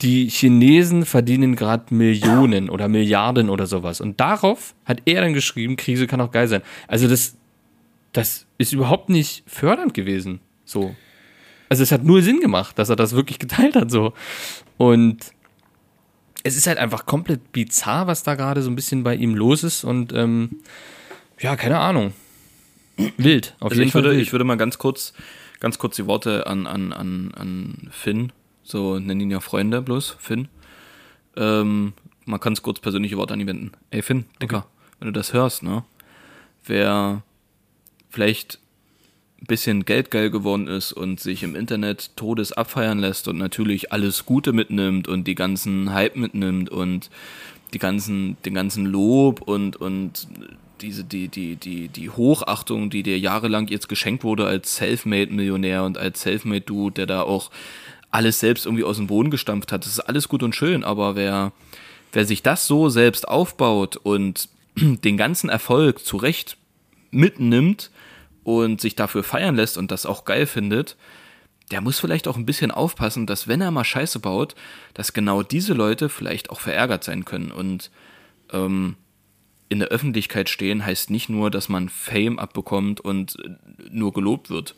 die Chinesen verdienen gerade Millionen oder Milliarden oder sowas. Und darauf hat er dann geschrieben, Krise kann auch geil sein. Also das, das ist überhaupt nicht fördernd gewesen. So. Also es hat nur Sinn gemacht, dass er das wirklich geteilt hat. So. Und es ist halt einfach komplett bizarr, was da gerade so ein bisschen bei ihm los ist. Und ähm, ja, keine Ahnung. Wild. Auf Also jeden ich Fall würde, wild. ich würde mal ganz kurz, ganz kurz die Worte an, an, an, an Finn, so nennen ihn ja Freunde bloß, Finn. Ähm, man kann es kurz persönliche Worte an ihn wenden. Ey Finn, Dicker, wenn du das hörst, ne? Wer vielleicht ein bisschen geldgeil geworden ist und sich im Internet Todes abfeiern lässt und natürlich alles Gute mitnimmt und die ganzen Hype mitnimmt und die ganzen, den ganzen Lob und, und diese, die, die, die, die Hochachtung, die dir jahrelang jetzt geschenkt wurde als Selfmade-Millionär und als Selfmade-Dude, der da auch alles selbst irgendwie aus dem Boden gestampft hat. Das ist alles gut und schön, aber wer, wer sich das so selbst aufbaut und den ganzen Erfolg zu Recht mitnimmt und sich dafür feiern lässt und das auch geil findet, der muss vielleicht auch ein bisschen aufpassen, dass wenn er mal Scheiße baut, dass genau diese Leute vielleicht auch verärgert sein können. Und ähm, in der Öffentlichkeit stehen heißt nicht nur, dass man Fame abbekommt und äh, nur gelobt wird.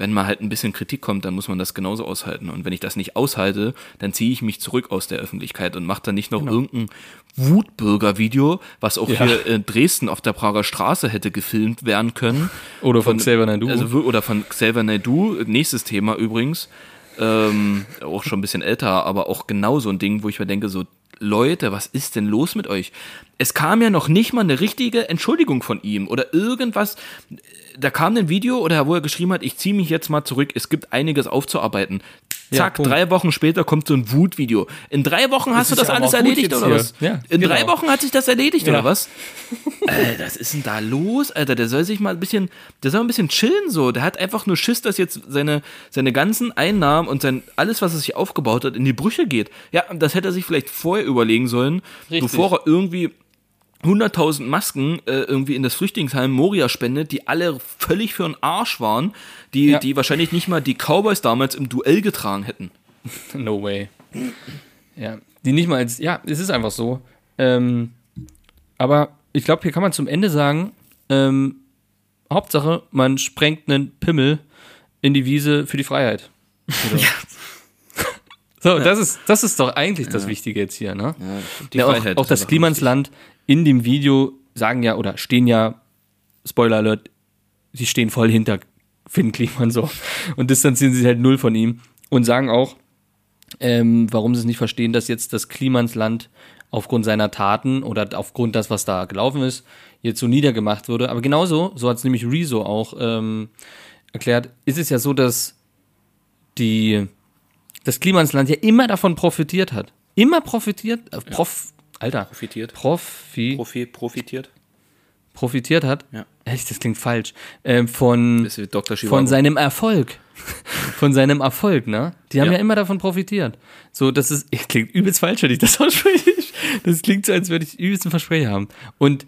Wenn mal halt ein bisschen Kritik kommt, dann muss man das genauso aushalten. Und wenn ich das nicht aushalte, dann ziehe ich mich zurück aus der Öffentlichkeit und mache dann nicht noch irgendein Wutbürger-Video, was auch Ja. hier in Dresden auf der Prager Straße hätte gefilmt werden können. Oder von Xavier Naidoo. Also, oder von Xavier Naidoo, nächstes Thema übrigens. Ähm, auch schon ein bisschen älter, aber auch genau so ein Ding, wo ich mir denke, so, Leute, was ist denn los mit euch? Es kam ja noch nicht mal eine richtige Entschuldigung von ihm oder irgendwas. Da kam ein Video oder wo er geschrieben hat, ich ziehe mich jetzt mal zurück, es gibt einiges aufzuarbeiten. Ja, Zack, Punkt. drei Wochen später kommt so ein Wutvideo. In drei Wochen hast ist du das ja alles erledigt oder was? Ja, In genau. drei Wochen hat sich das erledigt Ja. oder was? Alter, was ist denn da los, Alter? Der soll sich mal ein bisschen, der soll ein bisschen chillen so. Der hat einfach nur Schiss, dass jetzt seine, seine ganzen Einnahmen und sein, alles, was er sich aufgebaut hat, in die Brüche geht. Ja, das hätte er sich vielleicht vorher überlegen sollen, Richtig. bevor er irgendwie 100.000 Masken äh, irgendwie in das Flüchtlingsheim Moria spendet, die alle völlig für den Arsch waren, die, Ja. die wahrscheinlich nicht mal die Cowboys damals im Duell getragen hätten. No way. Ja, die nicht mal als, ja, es ist einfach so. Ähm, aber ich glaube, hier kann man zum Ende sagen, ähm, Hauptsache, man sprengt einen Pimmel in die Wiese für die Freiheit. Oder? So, das ist, das ist doch eigentlich das Wichtige jetzt hier, ne? Die Ja, auch, Freiheit auch das Klimansland in dem Video sagen ja oder stehen ja, Spoiler Alert, sie stehen voll hinter Finn Kliman so und distanzieren sich halt null von ihm und sagen auch, ähm, warum sie es nicht verstehen, dass jetzt das Klimansland aufgrund seiner Taten oder aufgrund das, was da gelaufen ist, jetzt so niedergemacht wurde. Aber genauso, so hat es nämlich Rezo auch ähm, erklärt, ist es ja so, dass die das Klimansland ja immer davon profitiert hat. Immer profitiert, äh, prof, Alter, Profitiert. Profi, Profi, profitiert. profitiert hat. Ja. Echt, das klingt falsch. Ähm, von, von seinem Erfolg. Von seinem Erfolg, ne? Die haben ja. Ja. immer davon profitiert. So, das ist, klingt übelst falsch, wenn ich das ausspreche. Das klingt so, als würde ich übelst einen Versprecher haben. Und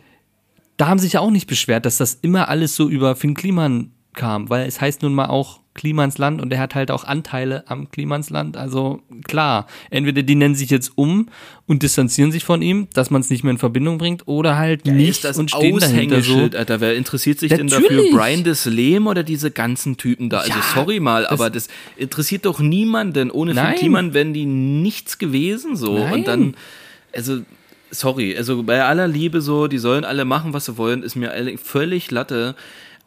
da haben sich ja auch nicht beschwert, dass das immer alles so über Finn Kliman kam, weil es heißt nun mal auch Klimansland und er hat halt auch Anteile am Klimansland. Also klar, entweder die nennen sich jetzt um und distanzieren sich von ihm, dass man es nicht mehr in Verbindung bringt, oder halt nicht ist das und stehen dahinter so. Alter. Wer interessiert sich denn Natürlich. dafür? Brian Deslem oder diese ganzen Typen da? Also Ja, sorry mal, aber das interessiert doch niemanden. Ohne Nein. Kliman wären die nichts gewesen so. Nein. Und dann, also sorry, also bei aller Liebe so, die sollen alle machen, was sie wollen, ist mir völlig Latte.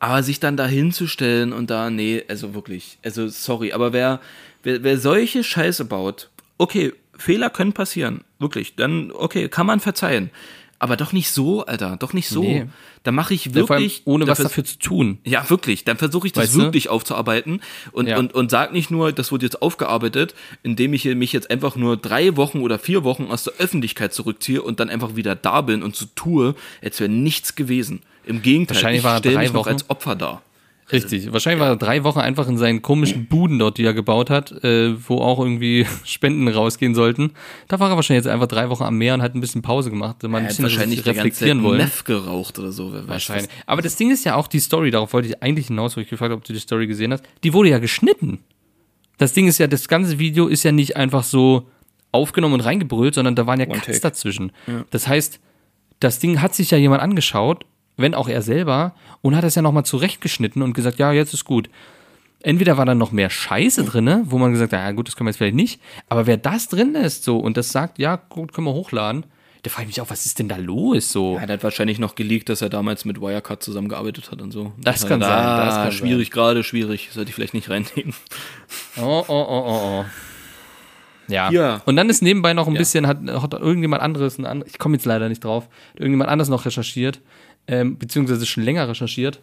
Aber sich dann da hinzustellen und da, nee, also wirklich, also sorry, aber wer, wer, wer solche Scheiße baut, okay, Fehler können passieren, wirklich. Dann, okay, kann man verzeihen. Aber doch nicht so, Alter, doch nicht so. Nee. Da mache ich wirklich. ohne da was dafür zu tun. Ja, wirklich. Dann versuche ich das Weißt du? wirklich aufzuarbeiten und, Ja. und, und sag nicht nur, das wurde jetzt aufgearbeitet, indem ich mich jetzt einfach nur drei Wochen oder vier Wochen aus der Öffentlichkeit zurückziehe und dann einfach wieder da bin und so tue, als wäre nichts gewesen. Im Gegenteil, Wahrscheinlich ich war er stelle mich noch Wochen- als Opfer da. Richtig. Wahrscheinlich war er drei Wochen einfach in seinen komischen Buden dort, die er gebaut hat, äh, wo auch irgendwie Spenden rausgehen sollten. Da war er wahrscheinlich jetzt einfach drei Wochen am Meer und hat ein bisschen Pause gemacht, mal ein bisschen wahrscheinlich reflektieren wollen. Meth geraucht oder so. Wahrscheinlich. das. Aber das Ding ist ja auch die Story, darauf wollte ich eigentlich hinaus, wo ich gefragt habe, ob du die Story gesehen hast. Die wurde ja geschnitten. Das Ding ist ja, das ganze Video ist ja nicht einfach so aufgenommen und reingebrüllt, sondern da waren ja One Cuts take. dazwischen. Das heißt, das Ding hat sich ja jemand angeschaut, wenn auch er selber, und hat das ja nochmal zurechtgeschnitten und gesagt, ja, jetzt ist gut. Entweder war dann noch mehr Scheiße drinne, wo man gesagt hat, ja gut, das können wir jetzt vielleicht nicht, aber wer das drin lässt so und das sagt, ja gut, können wir hochladen, da frage ich mich auch, was ist denn da los so? Er hat wahrscheinlich noch geleakt, dass er damals mit Wirecard zusammengearbeitet hat und so. Das kann sein, das kann schwierig, gerade schwierig. Sollte ich vielleicht nicht reinnehmen. Oh, oh, oh, oh, oh. Ja. Ja. Und dann ist nebenbei noch ein Ja. bisschen, hat, hat irgendjemand anderes, ein and- ich komme jetzt leider nicht drauf, hat irgendjemand anderes noch recherchiert, ähm, beziehungsweise schon länger recherchiert.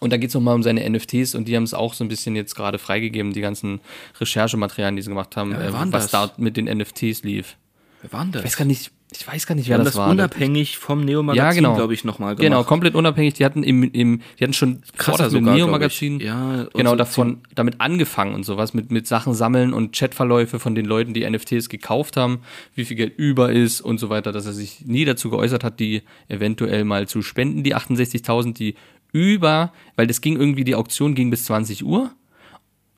Und da geht es nochmal um seine NFTs und die haben es auch so ein bisschen jetzt gerade freigegeben, die ganzen Recherchematerialien, die sie gemacht haben, wer äh, was das? da mit den NFTs lief. Wer war denn das? Ich weiß gar nicht, ich weiß gar nicht, wer das, das, war. unabhängig vom Neo-Magazin, Ja, genau. glaube ich, nochmal gemacht. Genau, komplett unabhängig. Die hatten im, im die hatten schon Krasser mit sogar, Neo glaub ich. Magazin, Ja, genau so davon, damit angefangen und sowas mit mit Sachen sammeln und Chatverläufe von den Leuten, die NFTs gekauft haben, wie viel Geld über ist und so weiter, dass er sich nie dazu geäußert hat, die eventuell mal zu spenden, die 68.000, die über, weil das ging irgendwie die Auktion ging bis 20 Uhr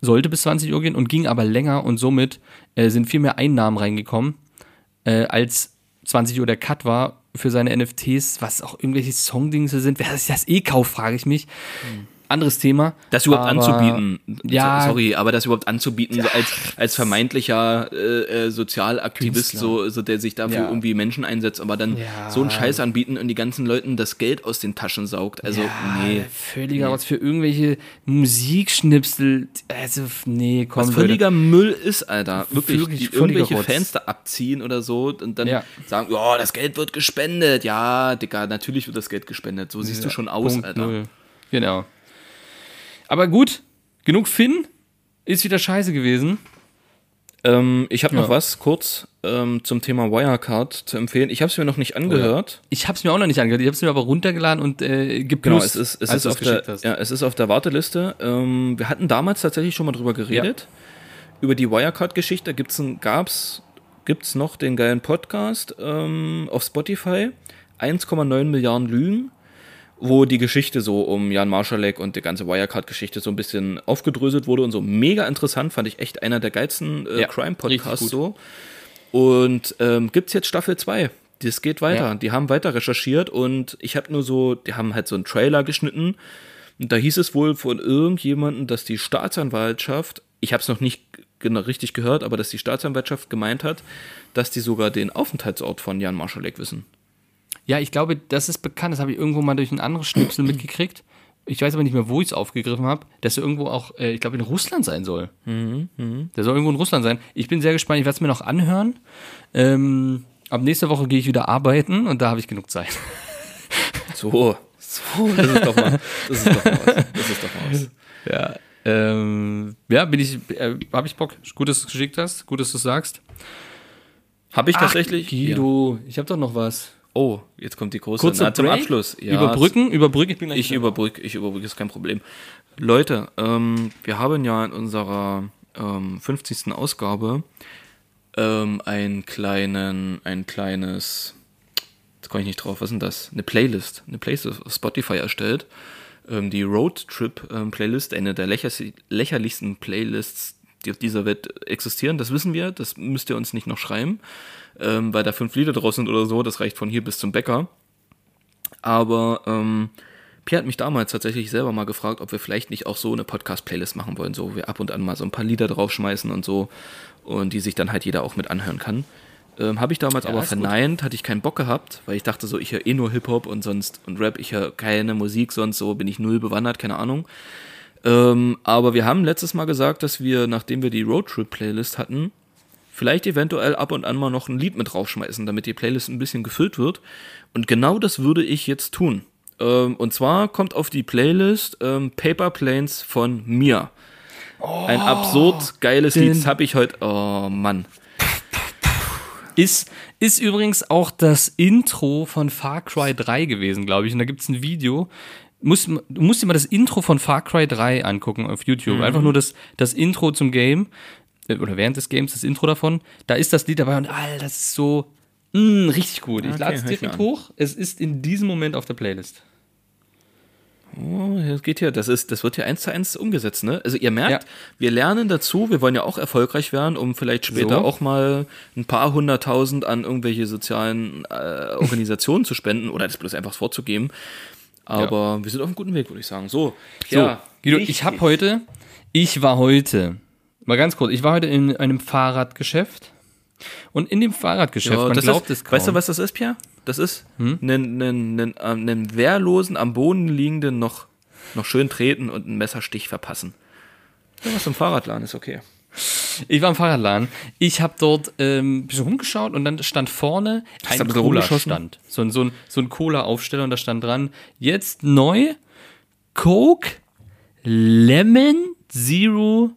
sollte bis 20 Uhr gehen und ging aber länger und somit äh, sind viel mehr Einnahmen reingekommen, äh, als 20 Uhr der Cut war für seine NFTs, was auch irgendwelche Songdingse sind. Wer sich das eh kauft, frage ich mich. Anderes Thema. Das überhaupt aber- anzubieten. Ja. So- Sorry, aber das überhaupt anzubieten, so als, als vermeintlicher äh, äh, Sozialaktivist, Künstler. so, so der sich dafür Ja. irgendwie Menschen einsetzt, aber dann Ja. so einen Scheiß anbieten und die ganzen Leuten das Geld aus den Taschen saugt. Also, nee. Völliger was für irgendwelche Musikschnipsel. Also, nee, komm. Was Leute. völliger Müll ist, Alter. Wirklich, Wirklich die irgendwelche Rotz. Fans da abziehen oder so und dann Ja. sagen, ja, das Geld wird gespendet. Ja, Digga, natürlich wird das Geld gespendet. So siehst du schon aus, Punkt Alter. null. Genau. Aber gut, genug Finn. Ist wieder scheiße gewesen. Ähm, ich habe noch Ja. was kurz ähm, zum Thema Wirecard zu empfehlen. Ich habe es mir noch nicht angehört. Ich habe es mir auch noch nicht angehört. Ich habe es mir aber runtergeladen und äh, geplust, Genau, es ist, es, ist auf der, hast. ja, es ist auf der Warteliste. Ähm, wir hatten damals tatsächlich schon mal drüber geredet. Über die Wirecard-Geschichte gibt's ein, gab's, gibt's noch den geilen Podcast ähm, auf Spotify. 1,9 Milliarden Lügen, wo die Geschichte so um Jan Marschalek und die ganze Wirecard-Geschichte so ein bisschen aufgedröselt wurde und so mega interessant, fand ich echt einer der geilsten äh, Ja, Crime-Podcasts so. Und ähm, gibt's jetzt Staffel 2. Das geht weiter. Ja. Die haben weiter recherchiert und ich habe nur so, die haben halt so einen Trailer geschnitten. Und da hieß es wohl von irgendjemandem, dass die Staatsanwaltschaft, ich habe es noch nicht genau richtig gehört, aber dass die Staatsanwaltschaft gemeint hat, dass die sogar den Aufenthaltsort von Jan Marschalek wissen. Ja, ich glaube, das ist bekannt. Das habe ich irgendwo mal durch ein anderes Schnipsel mitgekriegt. Ich weiß aber nicht mehr, wo ich es aufgegriffen habe, dass er irgendwo auch, äh, ich glaube, in Russland sein soll. Der soll irgendwo in Russland sein. Ich bin sehr gespannt, ich werde es mir noch anhören. Ähm, ab nächste Woche gehe ich wieder arbeiten und da habe ich genug Zeit. So, so, das ist doch mal, das ist doch mal was. Das ist doch mal was. Ja, ähm, ja, bin ich, äh, habe ich Bock. Gut, dass du es geschickt hast. Gut, dass du es sagst. Habe ich tatsächlich? Ach, Guido, ich habe doch noch was. Oh, jetzt kommt die große Kurzer Na, zum Break? Abschluss. Ja, überbrücken, überbrücken. Ich bin Ich überbrücke, ich überbrücke, ist kein Problem. Leute, ähm, wir haben ja in unserer ähm, 50. Ausgabe ähm, einen kleinen, ein kleines, jetzt komme ich nicht drauf, was ist denn das? Eine Playlist, eine Playlist auf Spotify erstellt. Ähm, die Road Trip ähm, Playlist, eine der lächerlich, lächerlichsten Playlists, dieser Welt existieren. Das wissen wir, das müsst ihr uns nicht noch schreiben, ähm, weil da fünf Lieder draus sind oder so. Das reicht von hier bis zum Bäcker. Aber ähm, Pierre hat mich damals tatsächlich selber mal gefragt, ob wir vielleicht nicht auch so eine Podcast-Playlist machen wollen, so wo wir ab und an mal so ein paar Lieder draufschmeißen und so und die sich dann halt jeder auch mit anhören kann. Ähm, Habe ich damals aber ist gut. verneint, hatte ich keinen Bock gehabt, weil ich dachte so, ich höre eh nur Hip-Hop und sonst und Rap, ich höre keine Musik, sonst so bin ich null bewandert, keine Ahnung. Ähm, aber wir haben letztes Mal gesagt, dass wir, nachdem wir die Roadtrip-Playlist hatten, vielleicht eventuell ab und an mal noch ein Lied mit draufschmeißen, damit die Playlist ein bisschen gefüllt wird. Und genau das würde ich jetzt tun. Ähm, und zwar kommt auf die Playlist ähm, Paper Planes von mir. Ein absurd geiles Lied, das habe ich heute. Oh Mann. Ist, ist übrigens auch das Intro von Far Cry 3 gewesen, glaube ich. Und da gibt es ein Video. Muss, du musst dir mal das Intro von Far Cry 3 angucken auf YouTube. Mhm. Einfach nur das, das Intro zum Game. äh, Oder während des Games, das Intro davon. Da ist das Lied dabei und Alter, das ist so mm, richtig gut. Ich Okay, lade es direkt hoch. Es ist in diesem Moment auf der Playlist. Oh, das geht hier, das ist, das wird hier eins zu eins umgesetzt, ne? Also ihr merkt, Ja. wir lernen dazu, wir wollen ja auch erfolgreich werden, um vielleicht später So. auch mal ein paar hunderttausend an irgendwelche sozialen äh, Organisationen zu spenden oder das bloß einfach vorzugeben. Aber wir sind auf einem guten Weg, würde ich sagen. So, So, ja, Guido, richtig. ich habe heute, ich war heute, mal ganz kurz, ich war heute in einem Fahrradgeschäft und in dem Fahrradgeschäft, ja, man das glaubt ist, es kaum. Weißt du, was das ist, Pierre? Das ist einen, einen, einen, ähm, einen wehrlosen, am Boden liegenden noch, noch schön treten und einen Messerstich verpassen. Ja, was im Fahrradladen ist okay. Ich war im Fahrradladen. Ich habe dort ähm, ein bisschen rumgeschaut und dann stand vorne du ein? Cola-Stand. So ein, so ein, so ein Cola-Aufsteller und da stand dran, jetzt neu Coke Lemon Zero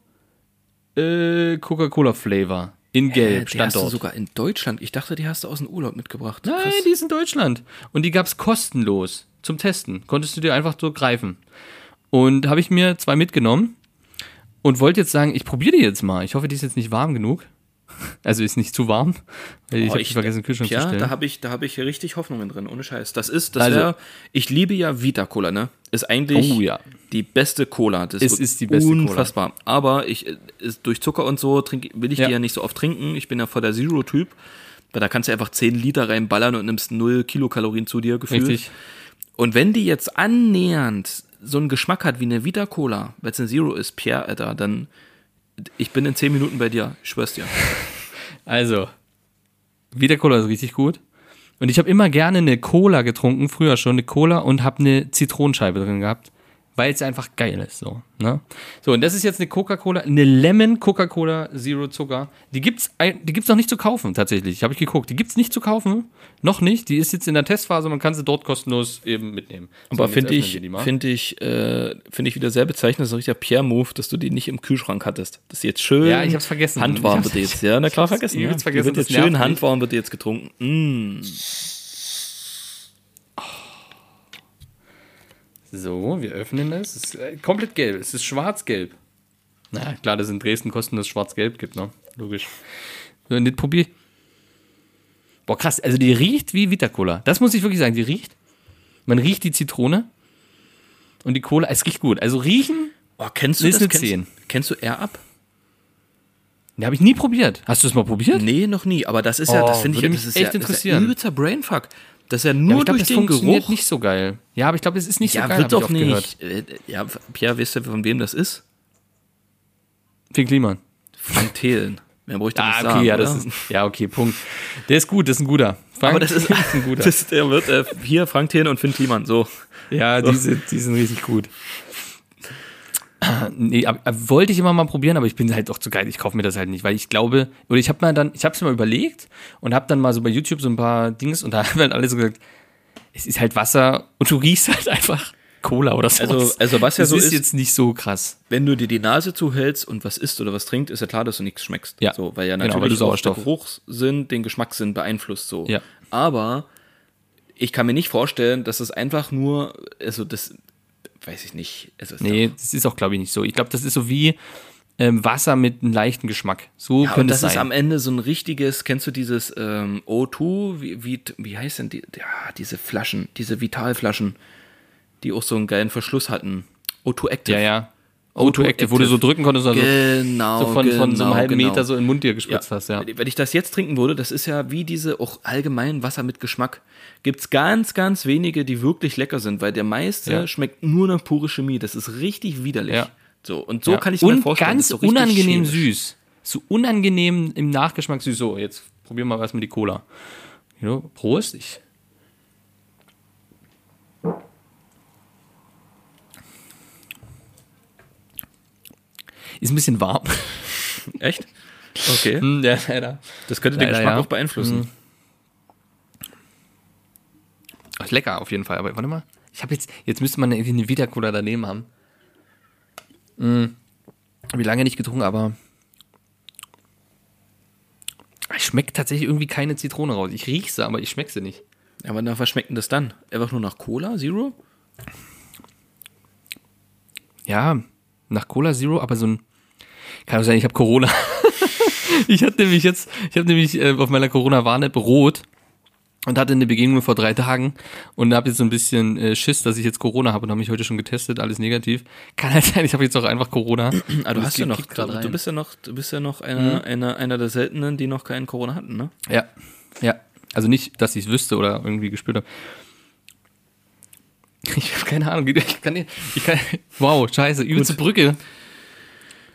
äh, Coca-Cola Flavor. In Gelb Äh, die stand hast du dort. sogar in Deutschland. Ich dachte, die hast du aus dem Urlaub mitgebracht. Nein, Krass. die ist in Deutschland. Und die gab's kostenlos zum Testen. Konntest du dir einfach so greifen. Und habe ich mir zwei mitgenommen und wollte jetzt sagen, ich probiere die jetzt mal. Ich hoffe, die ist jetzt nicht warm genug. Also ist nicht zu warm. Ich Oh, habe vergessen, den Kühlschrank ja, zu stellen. da habe ich, da habe ich hier richtig Hoffnungen drin, ohne Scheiß. Das ist, das Also- wär, ich liebe ja Vita Cola, ne? Ist eigentlich Oh ja. die beste Cola. Das Es ist die beste Cola. unfassbar. Aber ich, äh, ist, durch Zucker und so trink, will ich Ja. die ja nicht so oft trinken. Ich bin ja voll der Zero-Typ. Weil da kannst du einfach 10 Liter reinballern und nimmst 0 Kilokalorien zu dir gefühlt. Richtig. Und wenn die jetzt annähernd so einen Geschmack hat wie eine Vita Cola, weil es eine Zero ist, Pierre, Alter, dann ich bin in 10 Minuten bei dir, ich schwör's dir. Also, Vita Cola ist richtig gut. Und ich habe immer gerne eine Cola getrunken, früher schon eine Cola und habe eine Zitronenscheibe drin gehabt, weil es einfach geil ist. So, ne? so, und das ist jetzt eine Coca-Cola, eine Lemon Coca-Cola Zero Zucker. Die gibt's, die gibt's noch nicht zu kaufen, tatsächlich. Habe ich geguckt. Die gibt's nicht zu kaufen. Noch nicht. Die ist jetzt in der Testphase, man kann sie dort kostenlos eben mitnehmen. So, Aber finde ich, finde ich, äh, finde ich wieder sehr bezeichnend, ein richtiger Pierre-Move, dass du die nicht im Kühlschrank hattest. Das ist jetzt schön. Ja, ich hab's vergessen. Handwarm Ich wird jetzt, ja, na klar, ich hab's vergessen. Ja. übelst Die vergessen, wird jetzt schön handwarm, wird jetzt getrunken. Mm. So, wir öffnen es. Es ist äh, komplett gelb. Es ist schwarz-gelb. Na klar, dass es in Dresden kostenlos schwarz-gelb gibt, ne? Logisch. So, jetzt probier. Boah, krass. Also die riecht wie Vita Cola. Das muss ich wirklich sagen. Die riecht. Man riecht die Zitrone. Und die Cola, es riecht gut. Also riechen, Oh, kennst du Ist das? eine Kennst, 10. kennst du Air Up? die habe ich nie probiert. Hast du es mal probiert? Nee, noch nie. Aber das ist ja, Oh, das finde ich, das ist echt ja, das ist ja interessieren. übelster Brainfuck. Das ist ja Ja, nur aber ich glaube, durch das den funktioniert Geruch. nicht so geil. Ja, aber ich glaube, es ist nicht so ja, geil. wird doch nicht. Gehört. Äh, Ja, Pierre, weißt du, von wem das ist? Fink Kliman. Frank Thelen. Mehr bräuchte ich Ah, nicht okay, sagen, ja, das oder? ist, ja, okay, Punkt. Der ist gut, das ist ein guter. Frank Aber das ist, ein guter. das, der wird äh, hier Frank Thelen und Finn Kliman, so. Ja, die sind, die sind richtig gut. Nee, ab, ab, wollte ich immer mal probieren, aber ich bin halt doch zu geil. Ich kaufe mir das halt nicht, weil ich glaube, oder ich habe mal dann, ich habe es mir mal überlegt und habe dann mal so bei YouTube so ein paar Dings und da haben halt alle so gesagt, es ist halt Wasser und du riechst halt einfach Cola oder so. Also- also was ja das so ist ist- jetzt nicht so krass. Wenn du dir die Nase zuhältst und was isst oder was trinkt, ist ja klar, dass du nichts schmeckst. Ja. So, weil ja Genau, natürlich weil du auch Sauerstoff- der Geruchssinn den Geschmackssinn beeinflusst so. Ja. Aber ich kann mir nicht vorstellen, dass es einfach nur, also das weiß ich nicht. Es ist Nee, das ist auch glaube ich nicht so. Ich glaube, das ist so wie ähm, Wasser mit einem leichten Geschmack. So Ja, könnte das es ist sein. am Ende so ein richtiges, kennst du dieses ähm, O2, wie, wie, wie heißt denn die, ja, diese Flaschen, diese Vitalflaschen, die auch so einen geilen Verschluss hatten. O2 Active. ja, ja. O2 Active, wo du so drücken konntest, also Genau, so von, von so einem genau, halben genau. Meter so in den Mund dir gespritzt hast, ja. Wenn ich das jetzt trinken würde, das ist ja wie diese auch allgemein Wasser mit Geschmack. Gibt es ganz, ganz wenige, die wirklich lecker sind, weil der meiste Ja. schmeckt nur nach pure Chemie. Das ist richtig widerlich. Ja. So, und so ja. kann ich Und mir vorstellen. ganz das ist so unangenehm chemisch. süß. So unangenehm im Nachgeschmack süß. So, jetzt probieren wir was mit die Cola. Ja, Prost. Ich. Ist ein bisschen warm. Echt? Okay. Hm, ja, leider. Das könnte den Leider, Geschmack ja. auch beeinflussen. Mhm. Ach, lecker auf jeden Fall. Aber warte mal. Ich habe jetzt, jetzt müsste man irgendwie eine Vita Cola daneben haben. Mhm. Habe ich lange nicht getrunken, aber es schmeckt tatsächlich irgendwie keine Zitrone raus. Ich riech sie, aber ich schmeck sie nicht. Ja, aber nach was schmeckt denn das dann? Einfach nur nach Cola, Zero? Ja, nach Cola Zero, aber so ein. Kann auch sein, ich habe Corona. ich hatte nämlich jetzt, ich habe nämlich äh, auf meiner Corona-Warn-App rot und hatte eine Begegnung vor drei Tagen und habe jetzt so ein bisschen äh, Schiss, dass ich jetzt Corona habe und habe mich heute schon getestet, alles negativ. Kann halt sein, ich habe jetzt auch einfach Corona. Ah, du hast ja noch, du, bist ja noch, du bist ja noch einer, einer, einer der seltenen, die noch keinen Corona hatten, ne? Ja, ja. Also nicht, dass ich es wüsste oder irgendwie gespürt habe. Ich habe keine Ahnung. Ich kann, nicht- ich kann, wow, scheiße, übelste Brücke.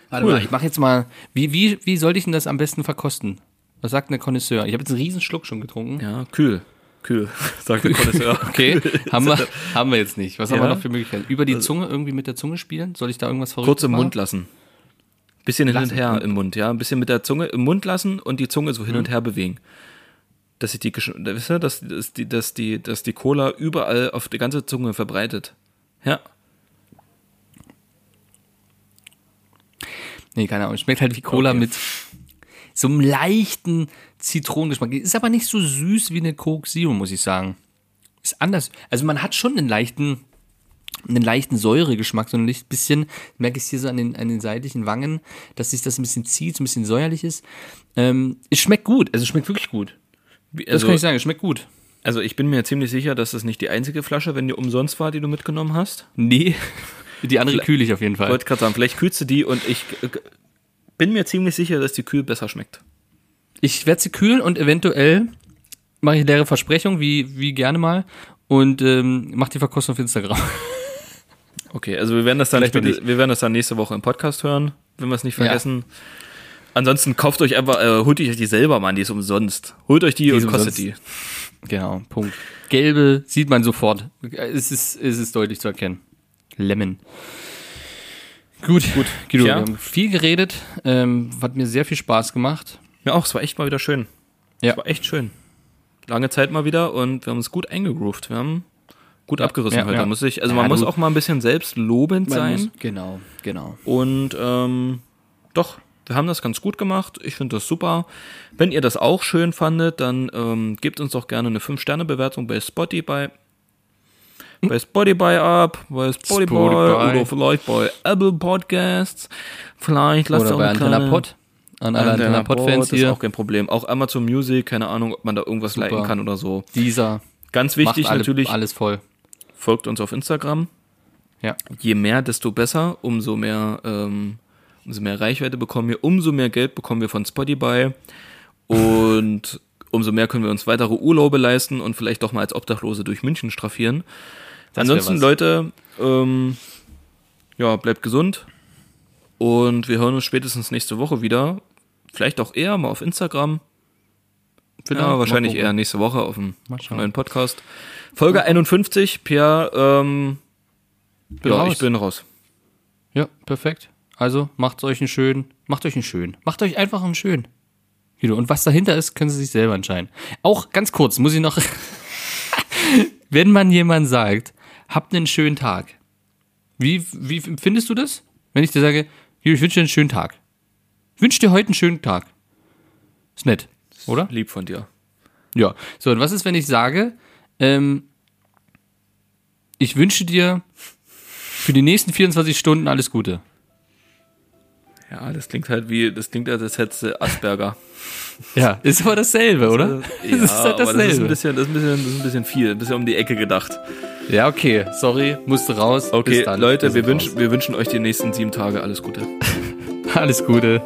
Warte Cool. mal, ich mache jetzt mal. Wie, wie, wie sollte ich denn das am besten verkosten? Was sagt ein Connoisseur? Ich habe jetzt einen riesen Schluck schon getrunken. Ja, kühl. Kühl, sagt der Connoisseur. Okay, haben wir, haben wir jetzt nicht. Was haben Ja. wir noch für Möglichkeiten? Über die Zunge, irgendwie mit der Zunge spielen? Soll ich da irgendwas verrückt Kurz im Mund lassen. Bisschen hin und Lassen. her im Mund, ja. Ein bisschen mit der Zunge im Mund lassen und die Zunge so hin und her bewegen. Dass sich die, Gesch- wisst ihr, dass, dass, die, dass, die, dass die Cola überall auf die ganze Zunge verbreitet. Ja. Nee, keine Ahnung. Schmeckt halt wie Cola Okay. mit so einem leichten Zitronengeschmack. Ist aber nicht so süß wie eine Coke Zero, muss ich sagen. Ist anders. Also man hat schon einen leichten, einen leichten Säuregeschmack, so ein bisschen, merke ich hier so an den, an den seitlichen Wangen, dass sich das ein bisschen zieht, so ein bisschen säuerlich ist. Ähm, es schmeckt gut, also es schmeckt wirklich gut. Das Also, kann ich sagen, es schmeckt gut. also ich bin mir ziemlich sicher, dass das nicht die einzige Flasche, wenn die umsonst war, die du mitgenommen hast. Nee, die andere kühle ich auf jeden Ich Fall. wollte gerade sagen, vielleicht kühlst du die und ich äh, bin mir ziemlich sicher, dass die kühl besser schmeckt. Ich werde sie kühlen und eventuell mache ich leere Versprechung, wie, wie gerne mal, und ähm, mache die Verkostung auf Instagram. Okay, also wir werden das dann, später- wir werden das dann nächste Woche im Podcast hören, wenn wir es nicht vergessen. Ansonsten kauft euch einfach, äh, holt euch die selber, Mann, die ist umsonst. Holt euch die, ist und kostet umsonst. die. Genau, Punkt. Gelbe sieht man sofort. Es ist, es ist deutlich zu erkennen. Lemon. Gut, gut. Guido, haben viel geredet, ähm, hat mir sehr viel Spaß gemacht. Ja, auch, es war echt mal wieder schön. Ja. Es war echt schön. Lange Zeit mal wieder und wir haben uns gut eingegroovt. Wir haben gut abgerissen ja, heute. ja. Muss ich, also Ja, man muss auch mal ein bisschen selbstlobend Man sein. muss- Genau, genau. Und ähm, doch, wir haben das ganz gut gemacht. Ich finde das super. Wenn ihr das auch schön fandet, dann ähm, gebt uns doch gerne eine 5-Sterne-Bewertung bei Spotify. Bei Spotify ab, bei Spotify, Spotify. oder vielleicht bei Apple Podcasts. Vielleicht lasst Oder ihr auch bei eine Antenne kleine- Pod. An alle Antenne Pod-Fans das ist hier. auch kein Problem. Auch Amazon Music, keine Ahnung, ob man da irgendwas Super. liken kann oder so. Dieser Ganz wichtig alle, natürlich, alles voll. folgt uns auf Instagram. Ja. je mehr, desto besser, umso mehr, ähm, umso mehr Reichweite bekommen wir, umso mehr Geld bekommen wir von Spotify und umso mehr können wir uns weitere Urlaube leisten und vielleicht doch mal als Obdachlose durch München straffieren. Ansonsten. Leute, ähm, ja, bleibt gesund und wir hören uns spätestens nächste Woche wieder. Vielleicht auch eher mal auf Instagram. Vielleicht. Ja, wahrscheinlich eher nächste Woche auf dem neuen Podcast. Folge 51, Pierre, ähm, Bin ja, raus. ich bin raus. Ja, perfekt. Also macht euch einen schönen, macht euch einen schönen, macht euch einfach einen schönen. Und was dahinter ist, können Sie sich selber entscheiden. Auch ganz kurz, muss ich noch, wenn man jemand sagt, habt einen schönen Tag. Wie, wie findest du das? Wenn ich dir sage, ich wünsche dir einen schönen Tag. Ich wünsche dir heute einen schönen Tag. Ist nett, oder? Lieb von dir. Ja. So, und was ist, wenn ich sage, ähm, ich wünsche dir für die nächsten 24 Stunden alles Gute. Ja, das klingt halt wie, das klingt als hättest du Asperger. Ja, ist aber dasselbe, oder? Ja, das ist halt aber das ist ein dasselbe. bisschen, das ist ein bisschen, das ist ein bisschen viel, ein bisschen um die Ecke gedacht. Ja, okay, sorry, musste raus. Okay. Leute, wir sind wünschen, wir wünschen euch die nächsten sieben Tage alles Gute. alles Gute.